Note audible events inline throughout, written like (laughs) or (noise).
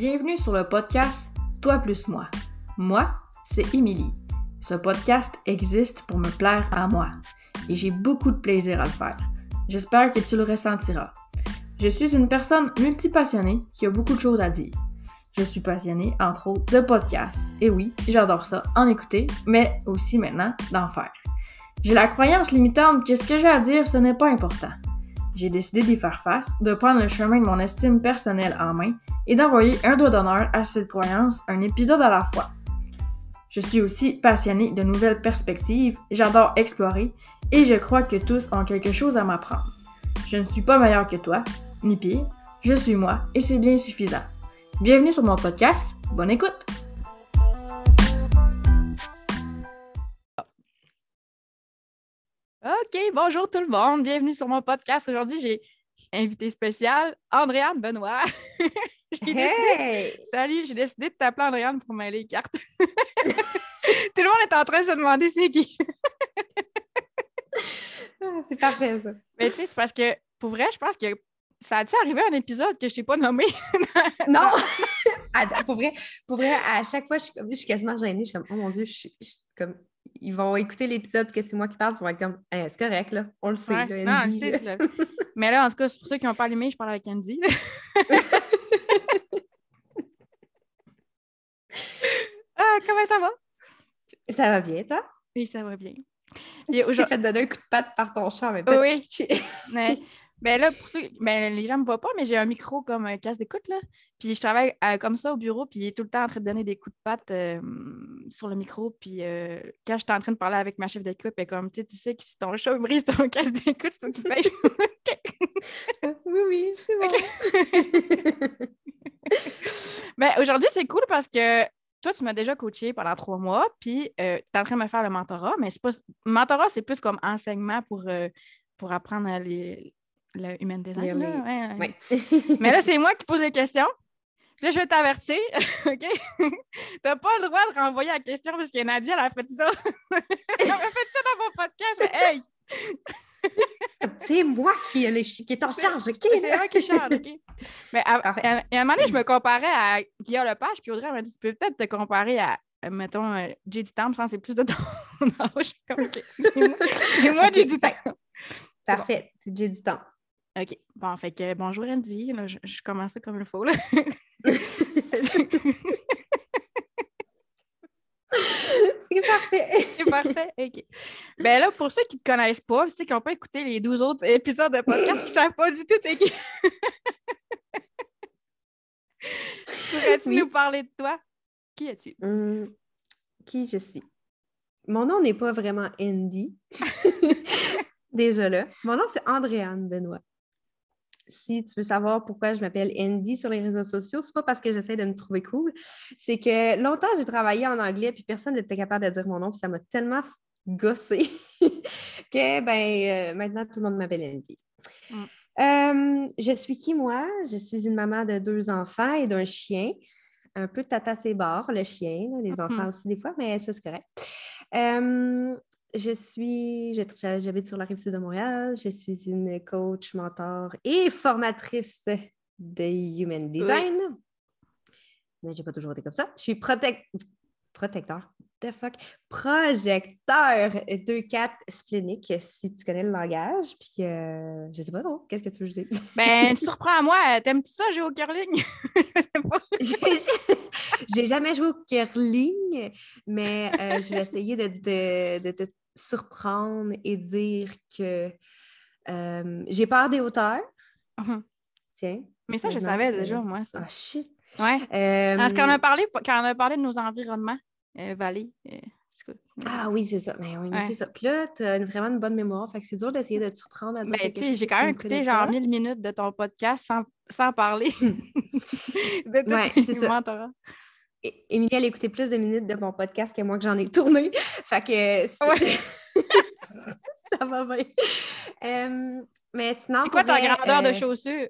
Bienvenue sur le podcast Toi plus moi. Moi, c'est Émilie. Ce podcast existe pour me plaire à moi et j'ai beaucoup de plaisir à le faire. J'espère que tu le ressentiras. Je suis une personne multipassionnée qui a beaucoup de choses à dire. Je suis passionnée, entre autres, de podcasts. Et oui, j'adore ça, en écouter, mais aussi maintenant d'en faire. J'ai la croyance limitante que ce que j'ai à dire, ce n'est pas important. J'ai décidé d'y faire face, de prendre le chemin de mon estime personnelle en main et d'envoyer un doigt d'honneur à cette croyance, un épisode à la fois. Je suis aussi passionnée de nouvelles perspectives, j'adore explorer et je crois que tous ont quelque chose à m'apprendre. Je ne suis pas meilleure que toi, ni pire, je suis moi et c'est bien suffisant. Bienvenue sur mon podcast, bonne écoute! OK, bonjour tout le monde, bienvenue sur mon podcast. Aujourd'hui, j'ai invité spécial Andréane Benoît. (laughs) hey! Salut, j'ai décidé de t'appeler Andréane pour mêler les cartes. (laughs) tout le monde est en train de se demander c'est qui. Ah, c'est parfait, ça. Mais tu sais, c'est parce que, pour vrai, je pense que ça a-tu arrivé un épisode que je t'ai pas nommé? (laughs) non! Pour, vrai, pour vrai, à chaque fois, je suis, comme, je suis quasiment gênée. Je suis comme, oh mon Dieu, je suis, je suis comme, ils vont écouter l'épisode que c'est moi qui parle, ils vont être comme, Hey, c'est correct, là. On le sait. Ouais. là, non, sais, là. (laughs) Mais là, en tout cas, c'est pour ceux qui n'ont pas allumé, je parle avec Andy. (laughs) ah, comment ça va? Ça va bien, toi? Oui, ça va bien. Tu t'es fait donner un coup de patte par ton chat temps. Oui. Mais, (laughs) ben là, pour ceux, ben, les gens ne me voient pas, mais j'ai un micro comme un casque d'écoute, là. Puis je travaille euh, comme ça au bureau, puis il est tout le temps en train de donner des coups de patte euh, sur le micro. Puis euh, quand j'étais en train de parler avec ma chef d'équipe, elle comme, tu sais, tu sais que si ton chat brise ton (laughs) casque d'écoute, c'est toi qui paye. (laughs) oui, oui, c'est (laughs) bon. Mais aujourd'hui, c'est cool parce que toi, tu m'as déjà coaché pendant trois mois, puis tu es en train de me faire le mentorat, mais c'est pas. Mentorat, c'est plus comme enseignement pour, euh, pour apprendre à les, le human design. Là, ouais, ouais. (laughs) Mais là, c'est moi qui pose les questions. Là, je vais t'avertir, (laughs) OK? (laughs) T'as pas le droit de renvoyer la question parce que Nadia, elle a fait ça. elle a fait ça dans mon podcast. Mais hey, c'est moi qui, les est en charge, OK? c'est moi qui charge, OK? Mais à, un moment donné, je me comparais à Guillaume Lepage, puis Audrey elle m'a dit, tu peux peut-être te comparer à, euh, mettons, euh, Jay du Temple, je pense que c'est plus de ton âge. C'est moi, Jay du Temple. Parfait, j'ai du temps. OK. Bon, fait que bonjour Andy. Là, je, je commence ça comme il faut. Là. (laughs) c'est parfait. C'est parfait. OK. Ben là, pour ceux qui ne te connaissent pas, tu sais, qui n'ont pas écouté les 12 autres épisodes de podcast, qui ne savent pas du tout t'es qui. (laughs) Pourrais-tu Oui. nous parler de toi? Qui es-tu? Hum, qui je suis? Mon nom n'est pas vraiment Andy. (laughs) Déjà là. Mon nom, c'est Andréane Benoît. Si tu veux savoir pourquoi je m'appelle Andy sur les réseaux sociaux, c'est pas parce que j'essaie de me trouver cool. C'est que longtemps, j'ai travaillé en anglais, puis personne n'était capable de dire mon nom, puis ça m'a tellement gossé (laughs) que ben, euh, maintenant, tout le monde m'appelle Andy. Mm. Euh, je suis qui, moi? Je suis une maman de deux enfants et d'un chien. Un peu tata ses bords, le chien, les Mhm. enfants aussi des fois, mais ça, c'est correct. Euh, je suis, j'habite sur la rive sud de Montréal. Je suis une coach, mentor et formatrice de Human Design. Mais j'ai pas toujours été comme ça. Je suis protec- protecteur. The fuck? Projecteur 2-4 splénique, si tu connais le langage. Puis, euh, je sais pas trop. Qu'est-ce que tu veux que je dise? Ben, tu (laughs) surprends à moi. T'aimes-tu ça, jouer au curling? (laughs) je sais pas. J'ai- J'ai jamais joué au curling, mais euh, je vais essayer de, de- de te surprendre et dire que euh, j'ai peur des hauteurs. Mhm. Tiens. Mais ça, je savais déjà, moi, ça. Ah, shit. Ouais. Euh, Parce qu'on a parlé, quand on a parlé de nos environnements, euh, euh. Ah oui, c'est ça. Mais oui, mais Ouais. c'est ça. Puis là, tu as vraiment une bonne mémoire. Fait que c'est dur d'essayer de te surprendre à Ben, j'ai quand même écouté genre pas. 1000 minutes de ton podcast sans, sans parler (laughs) (laughs) de Ouais, c'est ça. Émilie, elle a écouté plus de minutes de mon podcast que moi que j'en ai tourné. (laughs) Fait que c'est- Ouais. (laughs) ça va bien. Euh, mais sinon. C'est quoi ta grandeur de euh, chaussures?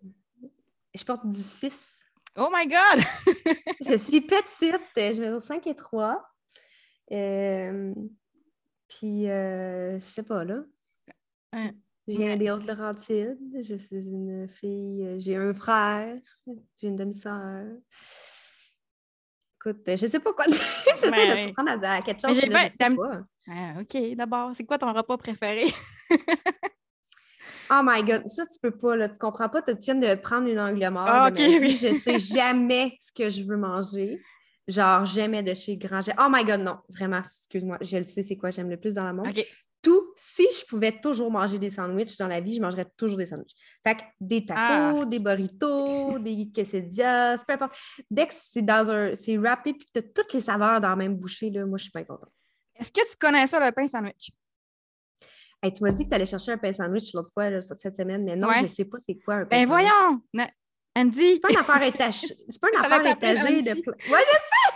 Je porte du 6. Oh my God! (laughs) Je suis petite. Je mesure 5 et 3. Euh, puis, euh, je sais pas, là. Hein. Je viens des Hautes-Laurentides. Je suis une fille. euh, J'ai un frère. J'ai une demi-sœur. Écoute, je sais pas quoi dire. (laughs) J'essaie Ben de te prendre à, à quelque chose. mais là, pas- je sais ça me- pas. Ah, OK, d'abord, c'est quoi ton repas préféré? Oh my God, ça, tu peux pas, là. Tu comprends pas, tu viens de prendre une angle mort. Ah, ok, oui. Je sais (laughs) jamais ce que je veux manger. Genre, jamais de chez Granger. Oh my God, non. Vraiment, excuse-moi. Je le sais, c'est quoi j'aime le plus dans le monde. Tout, si je pouvais toujours manger des sandwichs dans la vie, je mangerais toujours des sandwichs. Fait que des tacos, Ah. des burritos, des quesadillas, peu importe. Dès que c'est dans un. C'est râpé puis que tu as toutes les saveurs dans la même bouchée, là, moi, je suis pas contente. Est-ce que tu connais ça, le pain sandwich? Hey, tu m'as dit que tu allais chercher un pain sandwich l'autre fois, là, cette semaine, mais non, Ouais. je sais pas c'est quoi un pain Ben sandwich. voyons! Na- Andy! C'est pas une affaire étagée. C'est pas une (laughs) affaire étagée de. Ouais, je sais!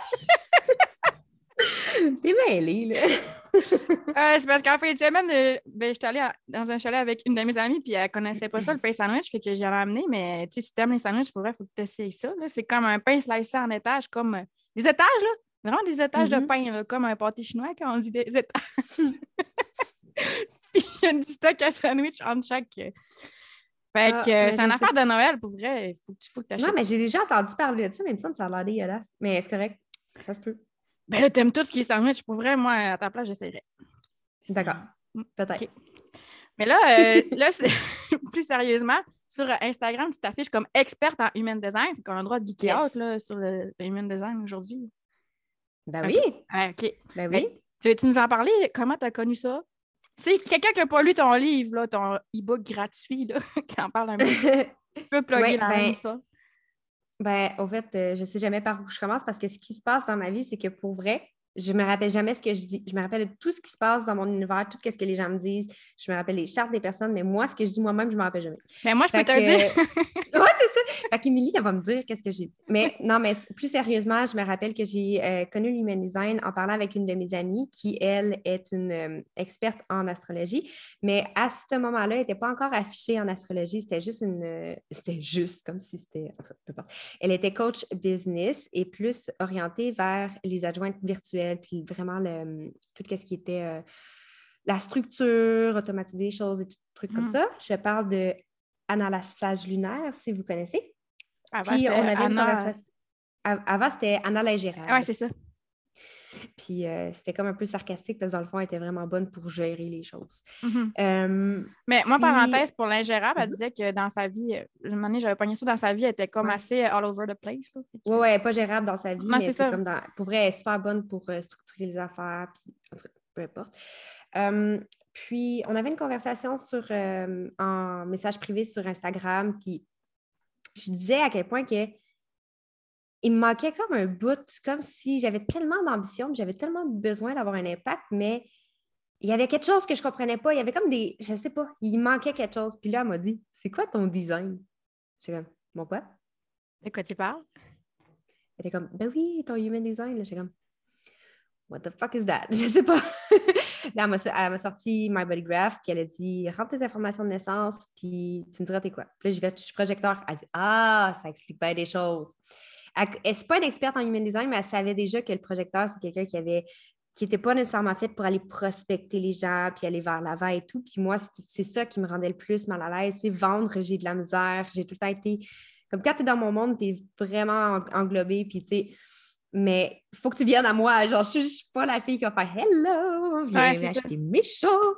(laughs) T'es mêlée, là. (laughs) Euh, c'est parce qu'en fin de semaine, euh, ben, j'étais allée à- dans un chalet avec une de mes amies, puis elle connaissait pas ça, le pain sandwich, fait que j'en ai amené, mais tu sais, si t'aimes les sandwichs, pour vrai, il faut que tu essayes ça. C'est comme un pain slicé en étages, comme euh, des étages, là. Vraiment des étages de Mhm. pain, là, comme un pâté chinois quand on dit des étages. (laughs) puis il y a du stock à sandwich entre chaque. euh. Fait Ah, que euh, c'est une affaire de Noël, pour vrai. Il faut que tu que Non, achètes. mais j'ai déjà entendu parler de ça, mais il me semble que ça a l'air dégueulasse. Mais c'est correct. Ça se peut. Ben là, t'aimes tout ce qui est sandwich. Pour vrai, moi, à ta place, j'essaierais. D'accord. Mm. Peut-être. Mais là, euh, (laughs) là (laughs) plus sérieusement, sur Instagram, tu t'affiches comme experte en human design. Fait qu'on a le droit de geeker Yes. out là, sur le, le human design aujourd'hui. Ben oui. Ah, OK. Ben oui. Tu veux-tu nous en parler? Comment tu as connu ça? C'est quelqu'un qui n'a pas lu ton livre, là, ton e-book gratuit, là, (laughs) qui en parle un peu. Tu peux plugger Ouais, la ben. Ben, au fait, euh, je sais jamais par où je commence parce que ce qui se passe dans ma vie, c'est que pour vrai, je me rappelle jamais ce que je dis. Je me rappelle de tout ce qui se passe dans mon univers, tout ce que les gens me disent. Je me rappelle les chartes des personnes, mais moi, ce que je dis moi-même, je me rappelle jamais. Mais moi, je peux te le dire. (laughs) ouais, (laughs) c'est ça. Fait qu'Émilie, elle va me dire qu'est-ce que j'ai dit. Mais (laughs) non, mais plus sérieusement, je me rappelle que j'ai euh, connu l'human design en parlant avec une de mes amies qui, elle, est une euh, experte en astrologie. Mais à ce moment-là, elle n'était pas encore affichée en astrologie. C'était juste une. euh, c'était juste comme si c'était. en tout cas, peu importe. Elle était coach business et plus orientée vers les adjointes virtuelles, puis vraiment le, tout ce qui était. euh, la structure, automatiser des choses et tout trucs comme Mm. ça. Je parle de lunaire, si vous connaissez. Avant, Puis on c'était avait une conversation. Avant, c'était Anna Légérard. Ouais, c'est ça. Puis euh, c'était comme un peu sarcastique parce que dans le fond, elle était vraiment bonne pour gérer les choses. Euh, Mais moi, parenthèse, pour l'ingérable, elle Mhm. disait que dans sa vie, euh, une année, j'avais pogné ça dans sa vie, elle était comme Ouais. assez euh, all over the place. que- ouais, ouais, pas gérable dans sa vie, Non, mais c'est comme dans. Pour vrai, elle est super bonne pour euh, structurer les affaires, puis en tout cas, peu importe. Puis on avait une conversation sur en message privé sur Instagram, puis je disais à quel point que il me manquait comme un bout, comme si j'avais tellement d'ambition, j'avais tellement besoin d'avoir un impact, mais il y avait quelque chose que je comprenais pas. Il y avait comme des, je sais pas, il manquait quelque chose. Puis là, elle m'a dit, c'est quoi ton design? J'étais comme, mon quoi? De quoi tu parles? Elle était comme, ben oui, ton human design. J'étais comme, what the fuck is that? (laughs) Je sais pas. là, elle m'a, sorti My Body Graph, puis elle a dit, rentre tes informations de naissance, puis tu me diras t'es quoi. Puis là, j'ai fait, je suis projecteur. Elle a dit, ah, ça explique pas des choses. Elle, c'est pas une experte en human design, mais elle savait déjà que le projecteur, c'est quelqu'un qui avait qui n'était pas nécessairement fait pour aller prospecter les gens, puis aller vers l'avant et tout. Puis moi, c'est, ça qui me rendait le plus mal à l'aise. C'est vendre, j'ai de la misère. J'ai tout le temps été... Comme quand tu es dans mon monde, tu es vraiment en- englobé, puis tu. Mais il faut que tu viennes à moi. Genre, je suis- je suis pas la fille qui va faire « Hello! Viens Ouais, ça. acheter mes choses! »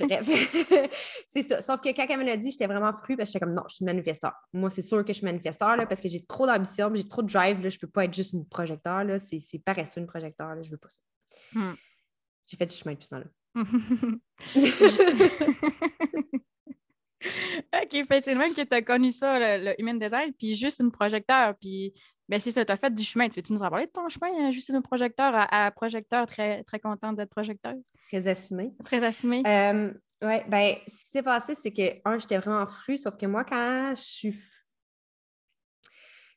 bref, (laughs) c'est ça. Sauf que quand elle me l'a dit, j'étais vraiment frue parce que j'étais comme non, je suis manifesteur. Moi, c'est sûr que je suis manifesteur là, parce que j'ai trop d'ambition, j'ai trop de drive. Là, je peux pas être juste une projecteur. Là. C'est, c'est paresseux une projecteur. Là, je veux pas ça. Hmm. J'ai fait du chemin depuis ce temps-là. (laughs) (laughs) OK, fait c'est le même que tu as connu ça, le, le human design, puis juste une projecteur, puis ben c'est ça, tu as fait du chemin. Tu veux-tu nous en parler de ton chemin, euh, juste une projecteur à, à projecteur, très, très contente d'être projecteur, Très assumé. très assumée. Euh, ouais, ben, ce qui s'est passé, c'est que, un, j'étais vraiment frue, sauf que moi, quand je suis.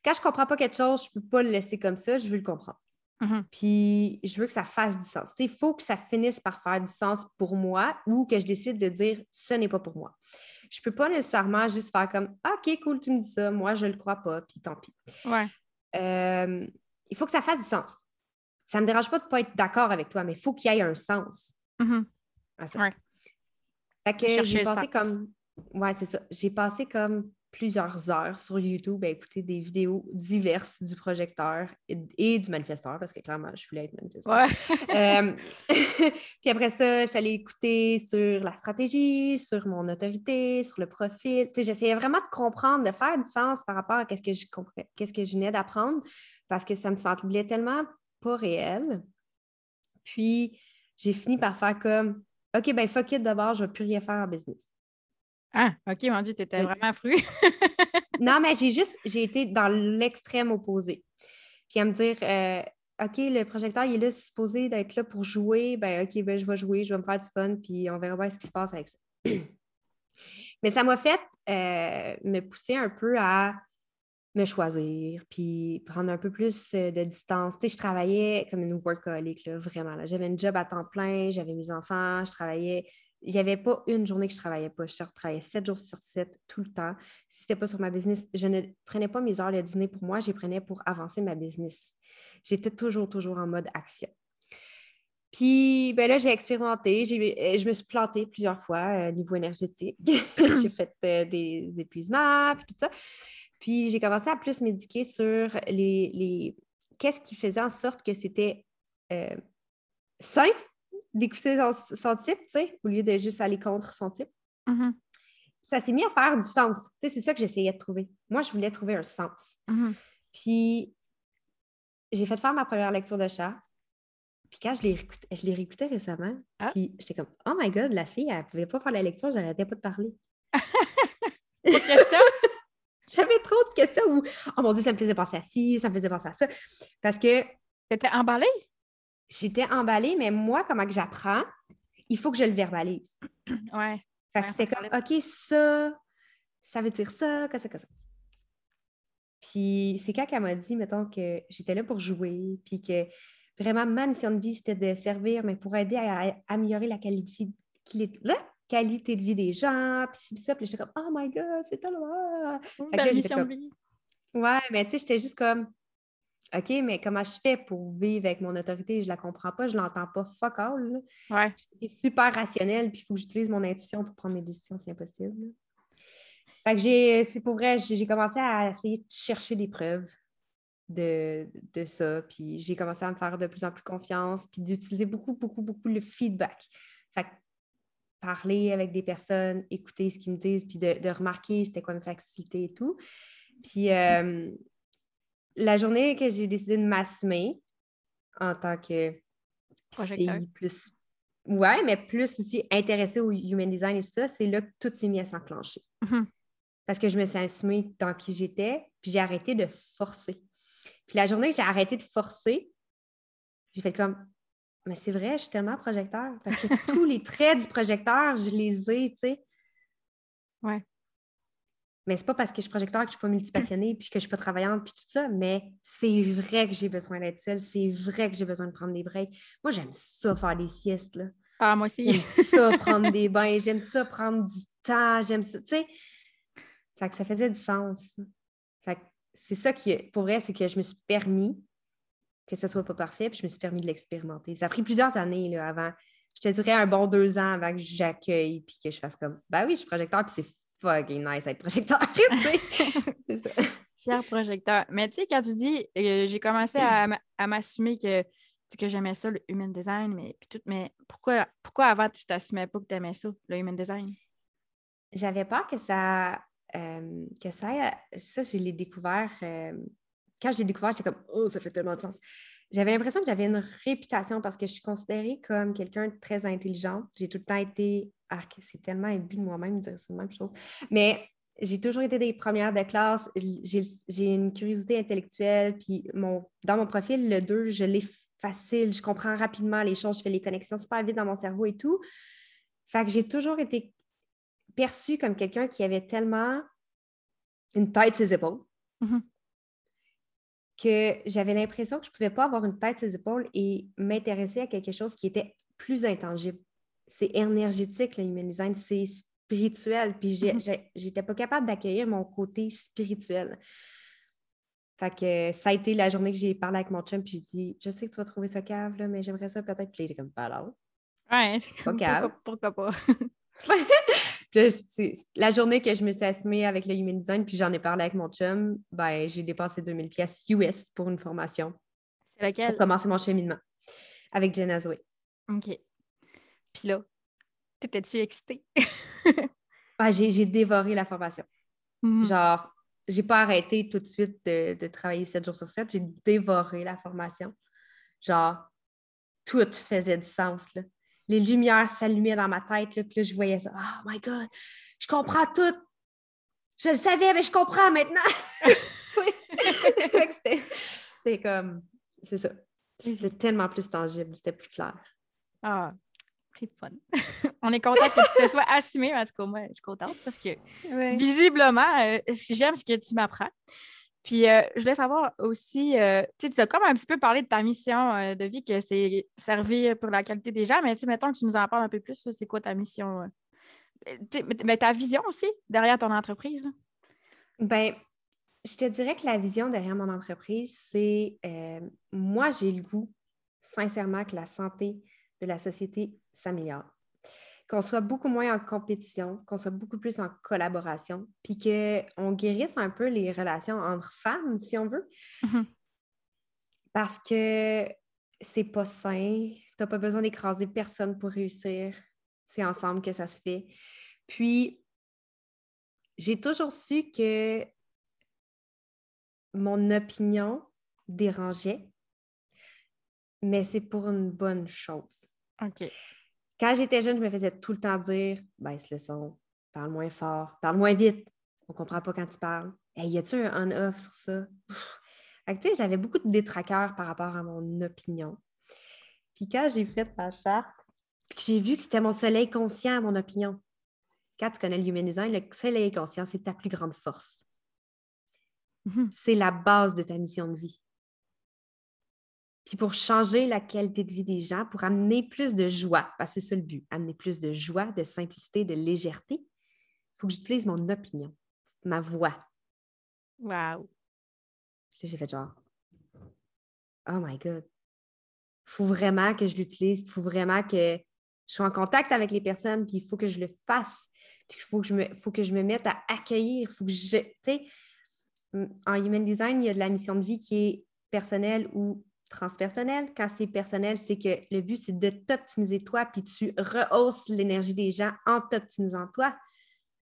Quand je comprends pas quelque chose, je peux pas le laisser comme ça, je veux le comprendre. Mhm. Puis je veux que ça fasse du sens. Il faut que ça finisse par faire du sens pour moi ou que je décide de dire ce n'est pas pour moi. Je peux pas nécessairement juste faire comme Ah, OK, cool, tu me dis ça, moi je le crois pas, puis tant pis. Ouais. Euh, il faut que ça fasse du sens. Ça me dérange pas de pas être d'accord avec toi, mais il faut qu'il y ait un sens Mhm. à ça. Ouais. Fait que j'ai passé sens. comme. Ouais, c'est ça. J'ai passé comme plusieurs heures sur YouTube à écouter des vidéos diverses du projecteur et, du manifesteur, parce que clairement, je voulais être manifesteur. Euh, (laughs) (laughs) puis après ça, je suis allée écouter sur la stratégie, sur mon autorité, sur le profil. J'essayais vraiment de comprendre, de faire du sens par rapport à ce que je qu'est-ce que je venais d'apprendre, parce que ça me semblait tellement pas réel. Puis, j'ai fini par faire comme OK, ben fuck it d'abord, je ne vais plus rien faire en business. Ah, OK, mon Dieu, tu étais vraiment fru. (laughs) non, mais j'ai juste, j'ai été dans l'extrême opposé. Puis à me dire, euh, OK, le projecteur, il est là supposé d'être là pour jouer. Ben, OK, ben, je vais jouer, je vais me faire du fun, puis on verra bien ce qui se passe avec ça. (clears throat) mais ça m'a fait euh, me pousser un peu à me choisir, puis prendre un peu plus euh, de distance. Tu sais, je travaillais comme une workaholic, là, vraiment. J'avais un job à temps plein, j'avais mes enfants, je travaillais il n'y avait pas une journée que je ne travaillais pas. Je travaillais sept jours sur sept, tout le temps. Si ce n'était pas sur ma business, je ne prenais pas mes heures de dîner pour moi, je les prenais pour avancer ma business. J'étais toujours, toujours en mode action. Puis ben là, j'ai expérimenté, euh, je me suis plantée plusieurs fois au euh, niveau énergétique. (coughs) (laughs) j'ai fait euh, des épuisements, puis tout ça. Puis j'ai commencé à plus m'éduquer sur les, les... qu'est-ce qui faisait en sorte que c'était sain d'écouter son, type, tu sais, au lieu de juste aller contre son type. Mm-hmm. Ça s'est mis à faire du sens. Tu sais, c'est ça que j'essayais de trouver. Moi, je voulais trouver un sens. Mm-hmm. Puis, j'ai fait faire ma première lecture de chat. Puis quand je l'ai réécouté récemment, ah. puis j'étais comme « Oh my God, la fille, elle ne pouvait pas faire la lecture, j'arrêtais pas de parler. (laughs) » (laughs) J'avais trop de questions où « Oh mon Dieu, ça me faisait penser à ci, ça me faisait penser à ça. » Parce que... T'étais emballée? J'étais emballée, mais moi, comment que j'apprends, il faut que je le verbalise. (clears throat) Ouais. Fait que c'était comme, OK, ça, ça veut dire ça, que ça, que ça. Puis c'est quand qu'elle m'a dit, mettons, que j'étais là pour jouer, puis que vraiment, ma mission de vie, c'était de servir, mais pour aider à, améliorer la qualité, la qualité de vie des gens, puis ça, puis j'étais comme, oh my God, c'est tellement... Fait que mission de vie. Ouais, mais tu sais, j'étais juste comme, OK, mais comment je fais pour vivre avec mon autorité? Je ne la comprends pas, je ne l'entends pas. Fuck all. Ouais. Je suis super rationnelle, puis il faut que j'utilise mon intuition pour prendre mes décisions, c'est impossible. Fait que j'ai, c'est pour vrai, j'ai commencé à essayer de chercher des preuves de, de ça. Puis j'ai commencé à me faire de plus en plus confiance, puis d'utiliser beaucoup, beaucoup, beaucoup le feedback. Fait que parler avec des personnes, écouter ce qu'ils me disent, puis de, remarquer c'était quoi mes facilités et tout. Puis euh, la journée que j'ai décidé de m'assumer en tant que fille plus. Ouais, mais plus aussi intéressée au human design et tout ça, c'est là que tout s'est mis à s'enclencher. Mm-hmm. Parce que je me suis assumée dans qui j'étais, puis j'ai arrêté de forcer. Puis la journée que j'ai arrêté de forcer, j'ai fait comme Mais c'est vrai, je suis tellement projecteur. Parce que (laughs) tous les traits du projecteur, je les ai, tu sais. Ouais. Mais c'est pas parce que je suis projecteur que je suis pas multipassionnée puis que je suis pas travaillante puis tout ça, mais c'est vrai que j'ai besoin d'être seule, c'est vrai que j'ai besoin de prendre des breaks. Moi, j'aime ça faire des siestes, là. Ah, moi aussi. J'aime ça prendre des bains, j'aime ça prendre du temps, j'aime ça, tu sais. Fait que ça faisait du sens. Fait que c'est ça qui, pour vrai, c'est que je me suis permis que ce soit pas parfait, puis je me suis permis de l'expérimenter. Ça a pris plusieurs années là, avant. Je te dirais un bon deux ans avant que j'accueille puis que je fasse comme, ben oui, je suis projecteur, puis c'est fucking nice être projecteur. (laughs) (laughs) c'est ça. Fier projecteur. Mais tu sais, quand tu dis, euh, j'ai commencé à, m'assumer que, que j'aimais ça, le human design, mais, tout, mais pourquoi, pourquoi avant tu t'assumais pas que tu aimais ça, le human design? J'avais peur que ça. Euh, que ça, ça, je l'ai découvert. Euh, quand je l'ai découvert, j'étais comme, oh, ça fait tellement de sens. J'avais l'impression que j'avais une réputation parce que je suis considérée comme quelqu'un de très intelligent. J'ai tout le temps été ah, c'est tellement imbu de moi-même de dire c'est la même chose. Mais j'ai toujours été des premières de classe. J'ai une curiosité intellectuelle. Puis mon, dans mon profil, le 2, je l'ai facile. Je comprends rapidement les choses. Je fais les connexions super vite dans mon cerveau et tout. Fait que j'ai toujours été perçue comme quelqu'un qui avait tellement une tête ses épaules. Mm-hmm. Que j'avais l'impression que je ne pouvais pas avoir une tête ses épaules et m'intéresser à quelque chose qui était plus intangible c'est énergétique, le human design, c'est spirituel. Puis mm-hmm. j'étais pas capable d'accueillir mon côté spirituel. Fait que ça a été la journée que j'ai parlé avec mon chum, puis j'ai dit Je sais que tu vas trouver ça cave, là, mais j'aimerais ça peut-être. Puis il comme pas là. Ouais, pas cave. Pourquoi, pas? (laughs) Puis là, c'est- la journée que je me suis assumée avec le Human Design, puis j'en ai parlé avec mon chum, ben, j'ai dépensé 2000 pièces US pour une formation C'est pour lequel? commencer mon cheminement avec Jenna Zoé. OK. Puis là, t'étais-tu excitée? (laughs) Ah, j'ai j'ai dévoré la formation. Mhm. Genre, j'ai pas arrêté tout de suite de, de travailler 7 jours sur 7. J'ai dévoré la formation. Genre, tout faisait du sens. Là. Les lumières s'allumaient dans ma tête. Là, puis là, je voyais ça. Oh my God, je comprends tout. Je le savais, mais je comprends maintenant. (laughs) (laughs) C'était comme. C'est ça. C'était tellement plus tangible, c'était plus clair. Ah, c'est fun. (laughs) On est content que tu te sois assumée. En tout cas, moi, je suis contente parce que visiblement, euh, j'aime ce que tu m'apprends. Puis, euh, je voulais savoir aussi, euh, tu sais, tu as comme un petit peu parlé de ta mission euh, de vie, que c'est servir pour la qualité des gens, mais tu sais, mettons que tu nous en parles un peu plus, c'est quoi ta mission? euh? Mais, ta vision aussi derrière ton entreprise. là? Ben, je te dirais que la vision derrière mon entreprise, c'est moi, j'ai le goût, sincèrement, que la santé de la société s'améliore. Qu'on soit beaucoup moins en compétition, qu'on soit beaucoup plus en collaboration, puis qu'on guérisse un peu les relations entre femmes, si on veut, Mhm. parce que c'est pas sain. Tu n'as pas besoin d'écraser personne pour réussir. C'est ensemble que ça se fait. Puis, j'ai toujours su que mon opinion dérangeait, mais c'est pour une bonne chose. OK. Quand j'étais jeune, je me faisais tout le temps dire baisse le son, parle moins fort, parle moins vite, on comprend pas quand tu parles. Hey, y a-tu un on-off sur ça? Pff. (laughs) Fait que, tu sais, j'avais beaucoup de détraqueurs par rapport à mon opinion. Puis quand j'ai fait ma charte, j'ai vu que c'était mon soleil conscient, mon opinion. Quand tu connais le human design, le soleil conscient, c'est ta plus grande force. Mhm. C'est la base de ta mission de vie. Puis pour changer la qualité de vie des gens, pour amener plus de joie, parce que c'est ça le but, amener plus de joie, de simplicité, de légèreté, il faut que j'utilise mon opinion, ma voix. Wow. Puis là, j'ai fait genre, oh my God. Il faut vraiment que je l'utilise, il faut vraiment que je sois en contact avec les personnes, puis il faut que je le fasse. Puis il faut que je me, faut que je me mette à accueillir. faut que je. Tu sais, en Human Design, il y a de la mission de vie qui est personnelle ou transpersonnelle. Quand c'est personnel, c'est que le but, c'est de t'optimiser toi, puis tu rehausses l'énergie des gens en t'optimisant toi.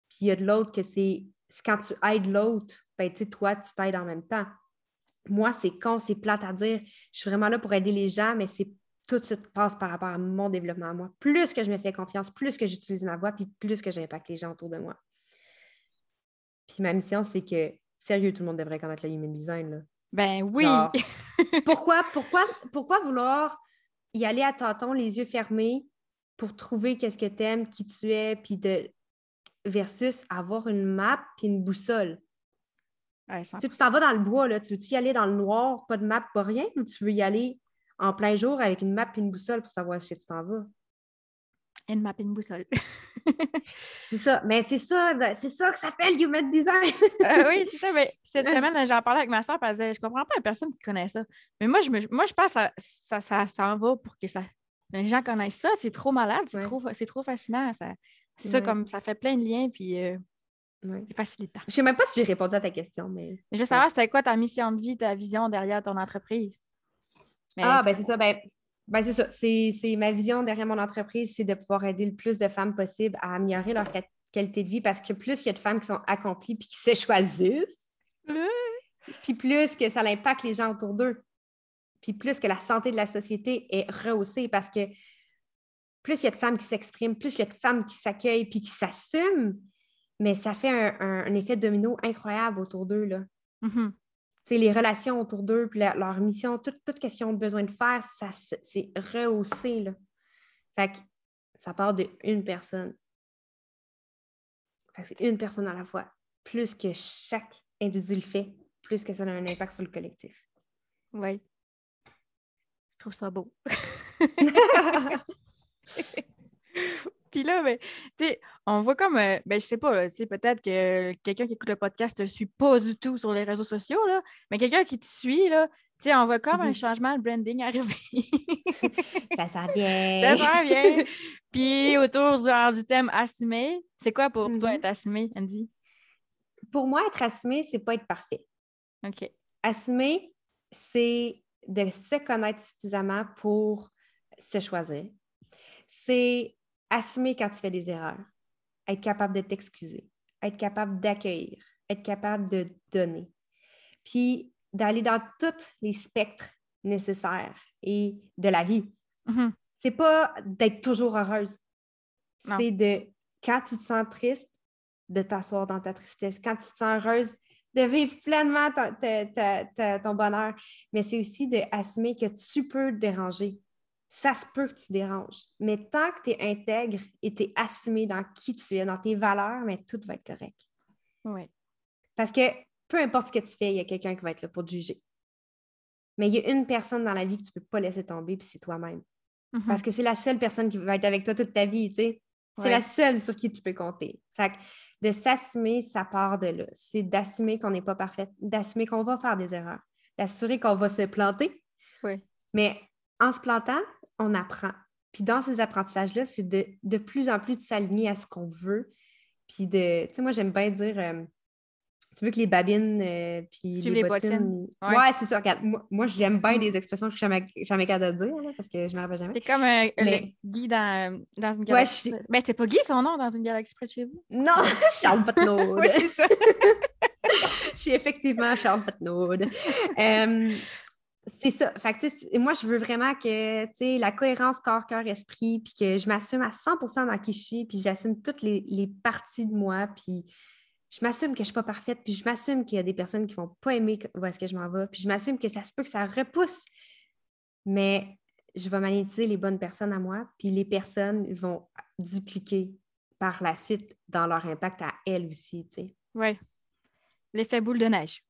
Puis il y a de l'autre que c'est quand tu aides l'autre, ben, tu sais, toi, tu t'aides en même temps. Moi, c'est con, c'est plate à dire. Je suis vraiment là pour aider les gens, mais c'est tout se passe par rapport à mon développement à moi. Plus que je me fais confiance, plus que j'utilise ma voix, puis plus que j'impacte les gens autour de moi. Puis ma mission, c'est que, sérieux, tout le monde devrait connaître le human design. Là. Ben oui. Genre, (laughs) pourquoi, pourquoi, pourquoi vouloir y aller à tâtons, les yeux fermés, pour trouver qu'est-ce que tu aimes, qui tu es, puis de versus avoir une map puis une boussole? Ouais, Tu sais, tu t'en vas dans le bois, là, tu veux-tu y aller dans le noir, pas de map, pas rien, ou tu veux y aller en plein jour avec une map et une boussole pour savoir si tu t'en vas? Une map, une boussole. (laughs) C'est ça, mais c'est ça, c'est ça que ça fait le human design. (laughs) Euh, oui, c'est ça. Mais cette (laughs) semaine, j'en parlais avec ma soeur, elle disait Je comprends pas, il y a personne qui connaît ça. Mais moi, je, me, moi, je pense que ça, ça, ça s'en va pour que ça, les gens connaissent ça. C'est trop malade, c'est Ouais. trop, trop fascinant. C'est ça, comme ça fait plein de liens, puis euh, Ouais. c'est facilitant. Je sais même pas si j'ai répondu à ta question, mais. Mais je veux savoir, c'était quoi ta mission de vie, ta vision derrière ton entreprise? Mais Ah, ben c'est ça. Ben, ben, c'est ça. C'est c'est ma vision derrière mon entreprise, c'est de pouvoir aider le plus de femmes possible à améliorer leur qua- qualité de vie parce que plus il y a de femmes qui sont accomplies puis qui se choisissent, puis plus que ça impacte les gens autour d'eux, puis plus que la santé de la société est rehaussée parce que plus il y a de femmes qui s'expriment, plus il y a de femmes qui s'accueillent puis qui s'assument, mais ça fait un, un- un effet domino incroyable autour d'eux. là Mhm. sais, les relations autour d'eux, puis la- leur mission, tout, tout ce qu'ils ont besoin de faire, ça, c'est rehaussé. Là. Fait que ça part de une personne. Fait que c'est une personne à la fois. Plus que chaque individu le fait, plus que ça a un impact sur le collectif. Oui. Je trouve ça beau. (laughs) (laughs) (laughs) Puis là, ben, tu sais, on voit comme, euh, ben, je sais pas, là, tu sais, peut-être que quelqu'un qui écoute le podcast ne te suit pas du tout sur les réseaux sociaux, là, mais quelqu'un qui te suit, là, tu sais, on voit comme un Mhm. changement de branding arriver. (laughs) Ça s'en vient. Ça s'en vient. (laughs) Puis autour du, du thème assumé, c'est quoi pour toi Mhm. être assumé, Andy? Pour moi, être assumé, c'est pas être parfait. OK. Assumer, c'est de se connaître suffisamment pour se choisir. C'est assumer quand tu fais des erreurs, être capable de t'excuser, être capable d'accueillir, être capable de donner. Puis d'aller dans tous les spectres nécessaires et de la vie. Mhm. C'est pas d'être toujours heureuse. Non. C'est de, quand tu te sens triste, de t'asseoir dans ta tristesse. Quand tu te sens heureuse, de vivre pleinement ta- ta- ta- ta- ton bonheur. Mais c'est aussi d'assumer que tu peux te déranger. Ça se peut que tu déranges. Mais tant que tu es intègre et tu es assumé dans qui tu es, dans tes valeurs, mais tout va être correct. Oui. Parce que peu importe ce que tu fais, il y a quelqu'un qui va être là pour te juger. Mais il y a une personne dans la vie que tu ne peux pas laisser tomber, puis c'est toi-même. Mhm. Parce que c'est la seule personne qui va être avec toi toute ta vie, tu sais. C'est Ouais. la seule sur qui tu peux compter. Fait que de s'assumer, ça part de là. C'est d'assumer qu'on n'est pas parfaite, d'assumer qu'on va faire des erreurs, d'assurer qu'on va se planter. Oui. Mais en se plantant, on apprend. Puis dans ces apprentissages-là, c'est de, de plus en plus de s'aligner à ce qu'on veut. Puis de, tu sais, moi, j'aime bien dire, euh, tu veux que les babines, euh, puis les, les bottines. bottines. Ouais, Ouais. c'est ça. Regarde, moi, moi, j'aime bien des expressions que je suis jamais, jamais capable de dire, là, parce que je ne me rappelle jamais. C'est comme euh, Mais- le Guy dans, dans une Ouais, galaxie. je Ben, c'est pas Guy son nom dans une galaxie près de chez vous? Non, (laughs) Charles Patnaud. Oui, c'est ça. (laughs) je suis effectivement Charles Patnaud. Euh, c'est ça. Fait que, moi, je veux vraiment que tu sais, la cohérence corps, cœur, esprit, puis que je m'assume à 100% dans qui je suis, puis j'assume toutes les, les parties de moi, puis je m'assume que je ne suis pas parfaite, puis je m'assume qu'il y a des personnes qui ne vont pas aimer où est-ce que je m'en vais, puis je m'assume que ça se peut que ça repousse. Mais je vais magnétiser les bonnes personnes à moi, puis les personnes vont dupliquer par la suite dans leur impact à elles aussi, tu sais. Oui. L'effet boule de neige.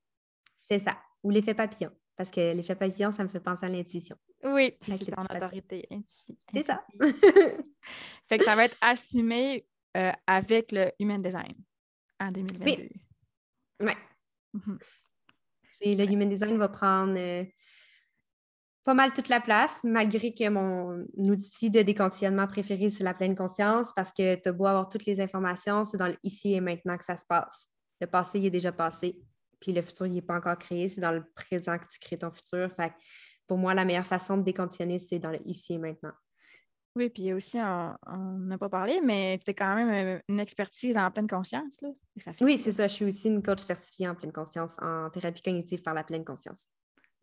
C'est ça. Ou l'effet papillon. Parce que l'effet papillon, ça me fait penser à l'intuition. Oui, puis c'est ton autorité. C'est ça. (laughs) Fait que ça va être assumé euh, avec le Human Design en 2022. Ouais. Mhm. C'est le Human Design va prendre euh, pas mal toute la place, malgré que mon outil de déconditionnement préféré, c'est la pleine conscience, parce que tu as beau avoir toutes les informations, c'est dans le ici et maintenant que ça se passe. Le passé, il est déjà passé, puis le futur, il n'est pas encore créé, c'est dans le présent que tu crées ton futur. Fait que pour moi, la meilleure façon de déconditionner, c'est dans le ici et maintenant. Oui, puis aussi, on on n'a pas parlé, mais tu as quand même euh, une expertise en pleine conscience. Là. Ça fait Oui, c'est ça. Je suis aussi une coach certifiée en pleine conscience, en thérapie cognitive par la pleine conscience.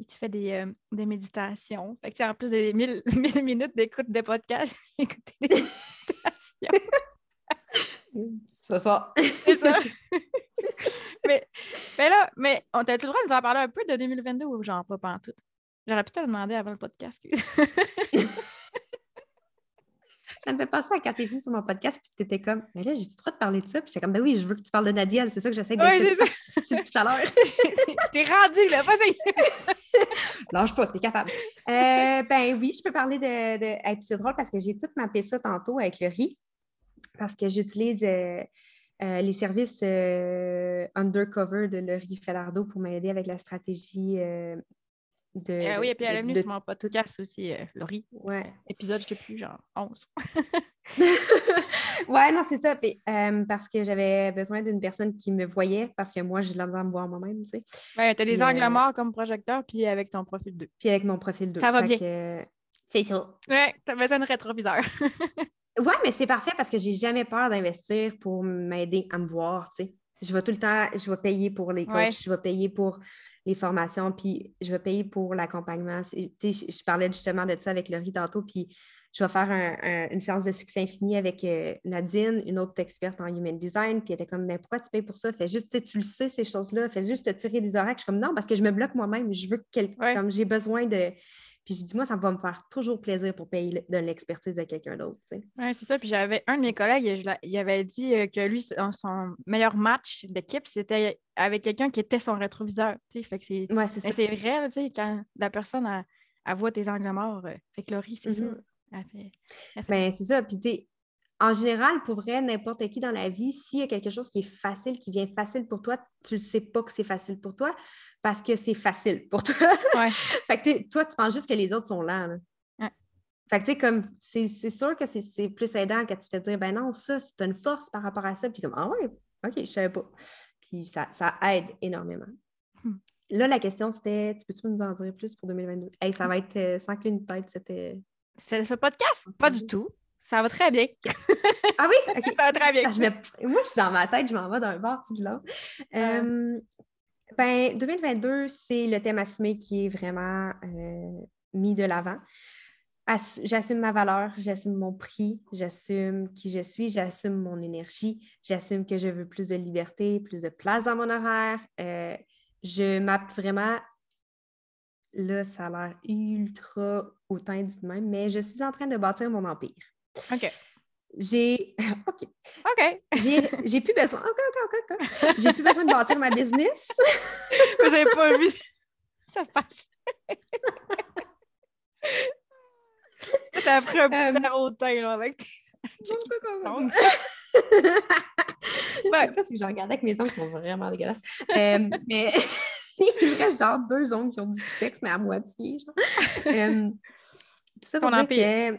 Et tu fais des, euh, des méditations. Fait que, en plus des 1000, 1000 (laughs) minutes d'écoute de podcast, (laughs) j'ai écouté des (laughs) méditations. C'est ça. C'est ça. (laughs) mais, mais là, mais on t'a-tu le droit de nous en parler un peu de 2022 ou genre pas pantoute? J'aurais pu te le demander avant le podcast. (laughs) Ça me fait penser à quand t'es venu sur mon podcast, puis t'étais comme, mais là, j'ai le droit de parler de ça, puis j'étais comme, ben oui, je veux que tu parles de Nadia, c'est ça que j'essaie de dire c'est tout à l'heure. (laughs) T'es rendu, là, vas-y! Lâche pas, t'es capable. Euh, ben oui, je peux parler de. de... Hey, puis c'est drôle parce que j'ai tout mappé ça tantôt avec le riz, parce que j'utilise euh, euh, les services euh, undercover de le riz Falardo pour m'aider avec la stratégie euh, de. Ah oui, et puis elle est venue de- sur mon podcast aussi, euh, Laurie. Ouais. Épisode, je sais plus, genre 11. (laughs) (laughs) ouais, non, c'est ça. Puis, euh, parce que j'avais besoin d'une personne qui me voyait, parce que moi, j'ai de la misère à me voir moi-même, tu sais. Ouais, t'as des angles euh, morts comme projecteur, puis avec ton profil 2. Puis avec mon profil 2. Ça va bien. que, euh, c'est ça. Ouais, t'as besoin de rétroviseur. (laughs) Ouais, mais c'est parfait parce que j'ai jamais peur d'investir pour m'aider à me voir, tu sais. Je vais tout le temps, je vais payer pour les coachs, Ouais. je vais payer pour les formations, puis je vais payer pour l'accompagnement. Tu sais, je, je parlais justement de ça avec Laurie tantôt, puis je vais faire un- un- une séance de succès infini avec euh, Nadine, une autre experte en human design, puis elle était comme, mais pourquoi tu payes pour ça? Fais juste, tu le sais, ces choses-là, fais juste te tirer les oreilles. Je suis comme, non, parce que je me bloque moi-même, je veux que quelqu'un, Ouais. comme j'ai besoin de... Puis je dis, moi, ça va me faire toujours plaisir pour payer le- de l'expertise de quelqu'un d'autre. Oui, c'est ça. Puis j'avais un de mes collègues, je il avait dit euh, que lui, son- meilleur match d'équipe, c'était avec quelqu'un qui était son rétroviseur. Fait que c'est Ouais, c'est c'est vrai, là, tu sais, quand la personne elle, elle voit tes angles morts. euh, fait que Laurie, c'est Mhm. ça. Elle fait, elle fait- Ben, c'est ça. Puis, tu sais, en général, pour vrai, n'importe qui dans la vie, s'il y a quelque chose qui est facile, qui vient facile pour toi, tu ne sais pas que c'est facile pour toi parce que c'est facile pour toi. Ouais. (laughs) fait que toi, tu penses juste que les autres sont lents. là. Ouais. Fait que tu sais, comme, c'est sûr que c'est- plus aidant quand tu te fais dire, ben non, ça, c'est une force par rapport à ça. Puis comme, ah ouais, OK, je savais pas. Puis ça, ça aide énormément. Hmm. Là, la question, c'était, tu peux-tu nous en dire plus pour 2022? Hey, ça va être euh, sans qu'une tête, c'était. C'est ce podcast? Pas du tout. Ça va très bien. (laughs) Ah oui? (laughs) Ça va très bien. Ah, je me- Moi, je suis dans ma tête, je m'en vais d'un bord puis de l'autre. Euh, ben, 2022, c'est le thème assumé qui est vraiment euh, mis de l'avant. Ass- J'assume ma valeur, j'assume mon prix, j'assume qui je suis, j'assume mon énergie, j'assume que je veux plus de liberté, plus de place dans mon horaire. Euh, je mappe vraiment. Là, ça a l'air ultra hautain dit de même, mais je suis en train de bâtir mon empire. OK. J'ai. (laughs) OK. OK. J'ai plus besoin. OK, OK, OK, OK. J'ai plus besoin de bâtir ma business. (laughs) Vous avez pas vu (laughs) ça passe. Ça a pris un petit Euh, air hautain, là, avec Ouais. Parce que je regardais avec mes ongles qui sont vraiment dégueulasses. Euh, mais il me reste genre deux ongles qui ont du cutex, mais à moitié. Genre. Euh, tout ça pour dire que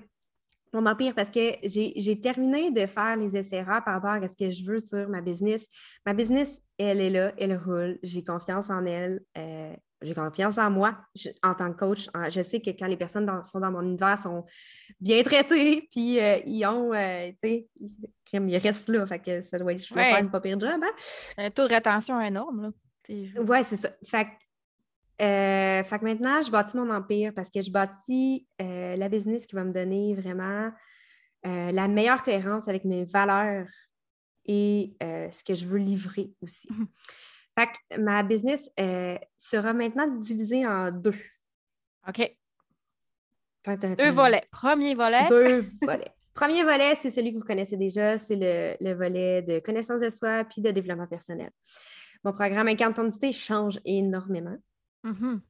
mon empire, parce que j'ai terminé de faire les essais rares par rapport à ce que je veux sur ma business. Ma business, elle est là, elle roule. J'ai confiance en elle. euh, j'ai confiance en moi Je- en tant que coach. En- Je sais que quand les personnes dans- sont dans mon univers sont bien traitées, (laughs) puis euh, ils ont, euh, tu sais, ils, restent là. Fait que ça doit être, je Ouais. faire une pas pire job. hein? Un taux de rétention énorme, là. Ouais, c'est ça. Fait, euh, fait que maintenant, je bâtis mon empire parce que je bâtis euh, la business qui va me donner vraiment euh, la meilleure cohérence avec mes valeurs et ce que je veux livrer aussi. Mhm. Fait que ma business sera maintenant divisée en deux. OK. Deux volets. Premier volet. Deux (laughs) volets. Premier volet, c'est celui que vous connaissez déjà, c'est le, le volet de connaissance de soi puis de développement personnel. Mon programme Incarne ton change énormément. Mhm.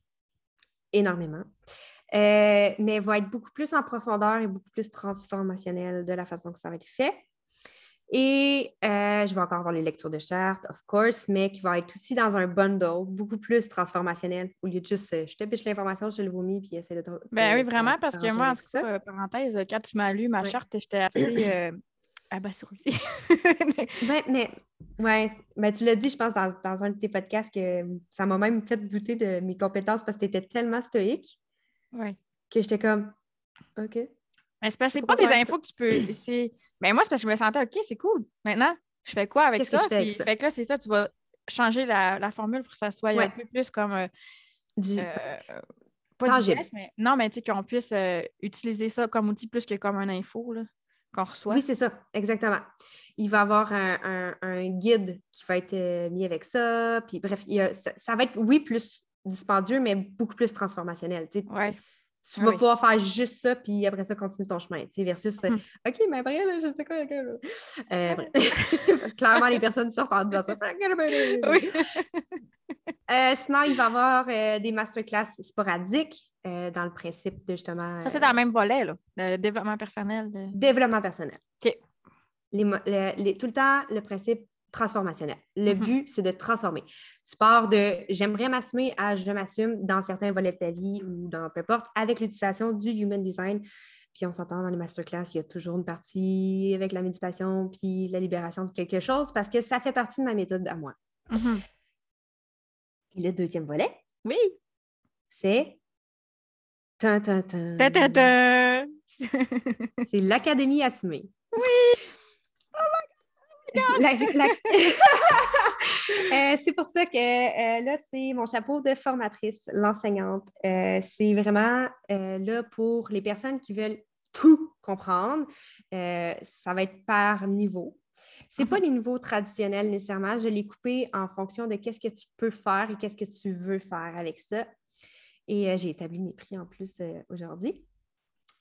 énormément. Euh, mais va être beaucoup plus en profondeur et beaucoup plus transformationnel de la façon que ça va être fait. Et euh, je vais encore avoir les lectures de charte, of course, mais qui va être aussi dans un bundle beaucoup plus transformationnel au lieu de juste euh, je te piche l'information, je te le vomis, puis essaie de. Ben oui, vraiment, parce que moi, en tout cas, parenthèse, quand tu m'as lu ma charte, j'étais assez euh, abasourdie. Ben, mais, ouais, ben, tu l'as dit, je pense, dans, dans un de tes podcasts que ça m'a même fait douter de mes compétences parce que tu étais tellement stoïque ouais. que j'étais comme, OK. Mais c'est pas pas des infos que tu peux. c'est- Ben moi, c'est parce que je me sentais OK, c'est cool. Maintenant, je fais quoi avec Qu'est-ce que ça? je fais avec Puis, ça? Fait que là, c'est ça, tu vas changer la, la formule pour que ça soit Ouais. un peu plus comme. euh, Du- euh, pas mais non, mais tu sais, qu'on puisse euh, utiliser ça comme outil plus que comme un info là, qu'on reçoit. Oui, c'est ça, exactement. Il va y avoir un, un- un guide qui va être euh, mis avec ça. Puis bref, il y a- ça, ça va être, oui, plus dispendieux, mais beaucoup plus transformationnel. Tu sais. Ouais. Tu vas oui. pouvoir faire juste ça, puis après ça, continue ton chemin. tu sais, versus, euh, Mhm. OK, mais après, là, je sais quoi. Euh. (laughs) Clairement, les personnes sortent en disant ça. (laughs) Oui. (laughs) Euh, sinon, il va y avoir euh, des masterclass sporadiques euh, dans le principe de justement. Ça, c'est dans le même volet, là, le développement personnel. Développement personnel. OK. Les mo- le- les- tout le temps, le principe transformationnel. Le Mhm. but, c'est de transformer. Tu pars de j'aimerais m'assumer à je m'assume dans certains volets de ta vie ou dans peu importe, avec l'utilisation du human design. Puis on s'entend dans les masterclass, il y a toujours une partie avec la méditation puis la libération de quelque chose parce que ça fait partie de ma méthode à moi. Mhm. Et le deuxième volet, Oui. c'est. (laughs) C'est l'Académie assumée. Oui! La- la- (laughs) Euh, c'est pour ça que euh, là, c'est mon chapeau de formatrice, l'enseignante. Euh, c'est vraiment là pour les personnes qui veulent tout comprendre. Ça va être par niveau. C'est pas les niveaux traditionnels nécessairement. Je l'ai coupé en fonction de qu'est-ce que tu peux faire et qu'est-ce que tu veux faire avec ça. Et euh, j'ai établi mes prix en plus euh, aujourd'hui.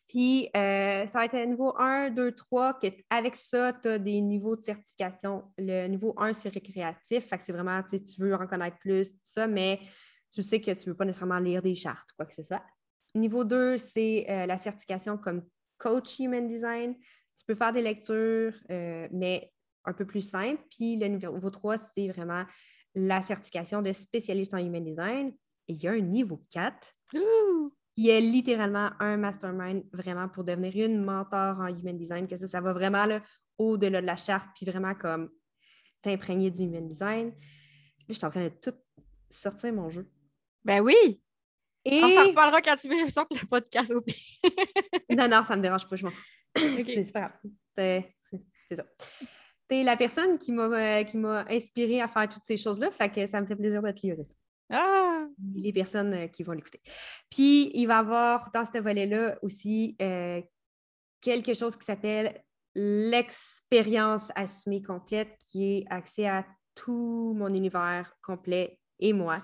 Puis, euh, ça va être un niveau 1, 2, 3, que avec ça, tu as des niveaux de certification. Le niveau 1, c'est récréatif, fait que c'est vraiment, tu veux en connaître plus, tout ça, mais tu sais que tu ne veux pas nécessairement lire des chartes, quoi que ce soit. Niveau 2, c'est la certification comme coach Human Design. Tu peux faire des lectures, euh, mais un peu plus simples. Puis le niveau 3, c'est vraiment la certification de spécialiste en human design. Et il y a un niveau 4. Il y a littéralement un mastermind vraiment pour devenir une mentor en human design, que ça, ça va vraiment au-delà de la charte, puis vraiment comme t'imprégner du human design. Là, je suis en train de tout sortir mon jeu. Ben oui! Et... On s'en reparlera quand tu veux, je sens que le podcast au pire. non, non, ça me dérange pas, je m'en fous. C'est super grave. C'est ça. T'es la personne qui m'a euh, inspirée à faire toutes ces choses-là, fait que ça me fait plaisir de te ça. Ah! Les personnes euh, qui vont l'écouter. Puis, il va y avoir dans ce volet-là aussi euh, quelque chose qui s'appelle l'expérience assumée complète, qui est accès à tout mon univers complet et moi,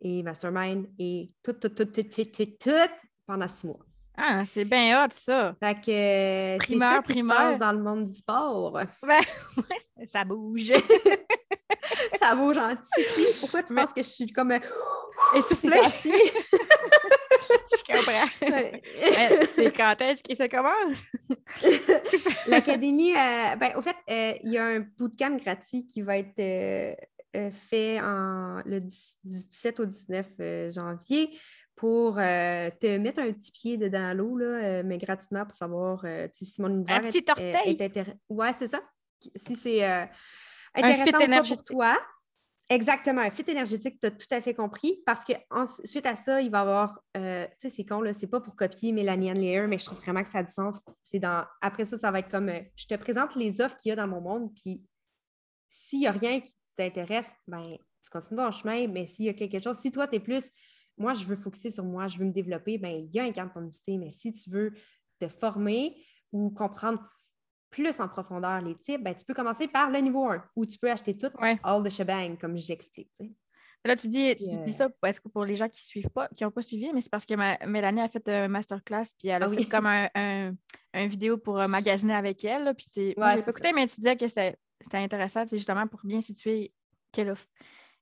et Mastermind, et tout, tout, tout, tout, tout, tout, tout pendant six mois. Ah, c'est bien hot, ça. Fait que primeur, ça qui primeur. Se passe dans le monde du sport. (laughs) Ben, ouais, ça bouge. (laughs) ça bouge en titi. Pourquoi tu penses que je suis comme (gasps) essoufflée? (laughs) je comprends. c'est quand est-ce que ça commence? L'académie, euh, ben, au fait, euh, il y a un bootcamp gratuit qui va être euh, fait en, le, du 17 au 19 janvier pour euh, te mettre un petit pied dedans l'eau, euh, mais gratuitement pour savoir euh, si mon univers un petit orteil? est, Ouais, c'est ça. Si c'est intéressant pour toi. Exactement, un fit énergétique, tu as tout à fait compris. Parce que suite à ça, il va y avoir, tu sais, c'est con, là, c'est pas pour copier Mélanie Ann Lear, mais je trouve vraiment que ça a du sens. C'est dans, après ça, ça va être comme, je te présente les offres qu'il y a dans mon monde, puis s'il n'y a rien qui t'intéresse, ben, tu continues ton chemin, mais s'il y a quelque chose, si toi, tu es plus moi, je veux focuser sur moi, je veux me développer, bien, il y a un camp de mais si tu veux te former ou comprendre plus en profondeur les types, ben, tu peux commencer par le niveau 1 où tu peux acheter tout, all the shebang, comme j'explique. Là, tu dis, tu dis ça parce que pour les gens qui ne suivent pas, qui n'ont pas suivi, mais c'est parce que Mélanie a fait un masterclass, puis elle a ah fait comme un, vidéo pour euh, (laughs) magasiner avec elle. puis c'est, ouais, pas écouté, mais tu disais que c'était, intéressant, justement pour bien situer quelle offre.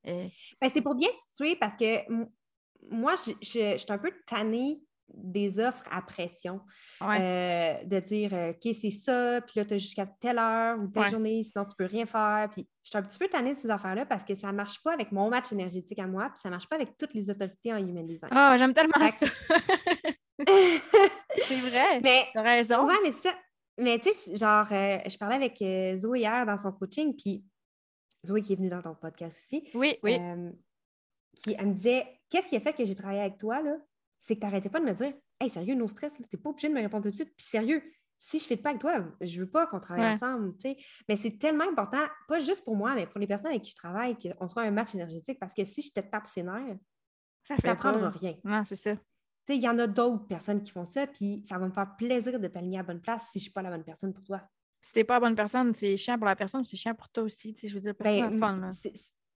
Euh, ben, c'est pour bien situer parce que moi, je, suis un peu tannée des offres à pression. Euh, de dire, euh, OK, c'est ça, puis là, tu as jusqu'à telle heure ou telle journée, sinon tu peux rien faire. Puis je suis un petit peu tannée de ces affaires-là parce que ça ne marche pas avec mon match énergétique à moi, puis ça ne marche pas avec toutes les autorités en human design. Ah, j'aime tellement ça. (laughs) c'est vrai. (laughs) Mais, as raison. Ouais, mais ça. Mais tu sais, genre, euh, je parlais avec Zoé hier dans son coaching, puis Zoé qui est venue dans ton podcast aussi. Oui, oui. Qui, elle me disait qu'est-ce qui a fait que j'ai travaillé avec toi, là? C'est que tu n'arrêtais pas de me dire Hey, sérieux, nos stress, tu n'es pas obligé de me répondre tout de suite. Puis sérieux, si je ne fais pas avec toi, je ne veux pas qu'on travaille ensemble. Mais c'est tellement important, pas juste pour moi, mais pour les personnes avec qui je travaille, qu'on soit un match énergétique. Parce que si je te tape ses nerfs, ça ne t'apprendra rien. Non, c'est ça. Il y en a d'autres personnes qui font ça, puis ça va me faire plaisir de t'aligner à la bonne place si je ne suis pas la bonne personne pour toi. Si tu n'es pas la bonne personne, c'est chiant pour la personne, c'est chiant pour toi aussi. Je veux dire, ben, fun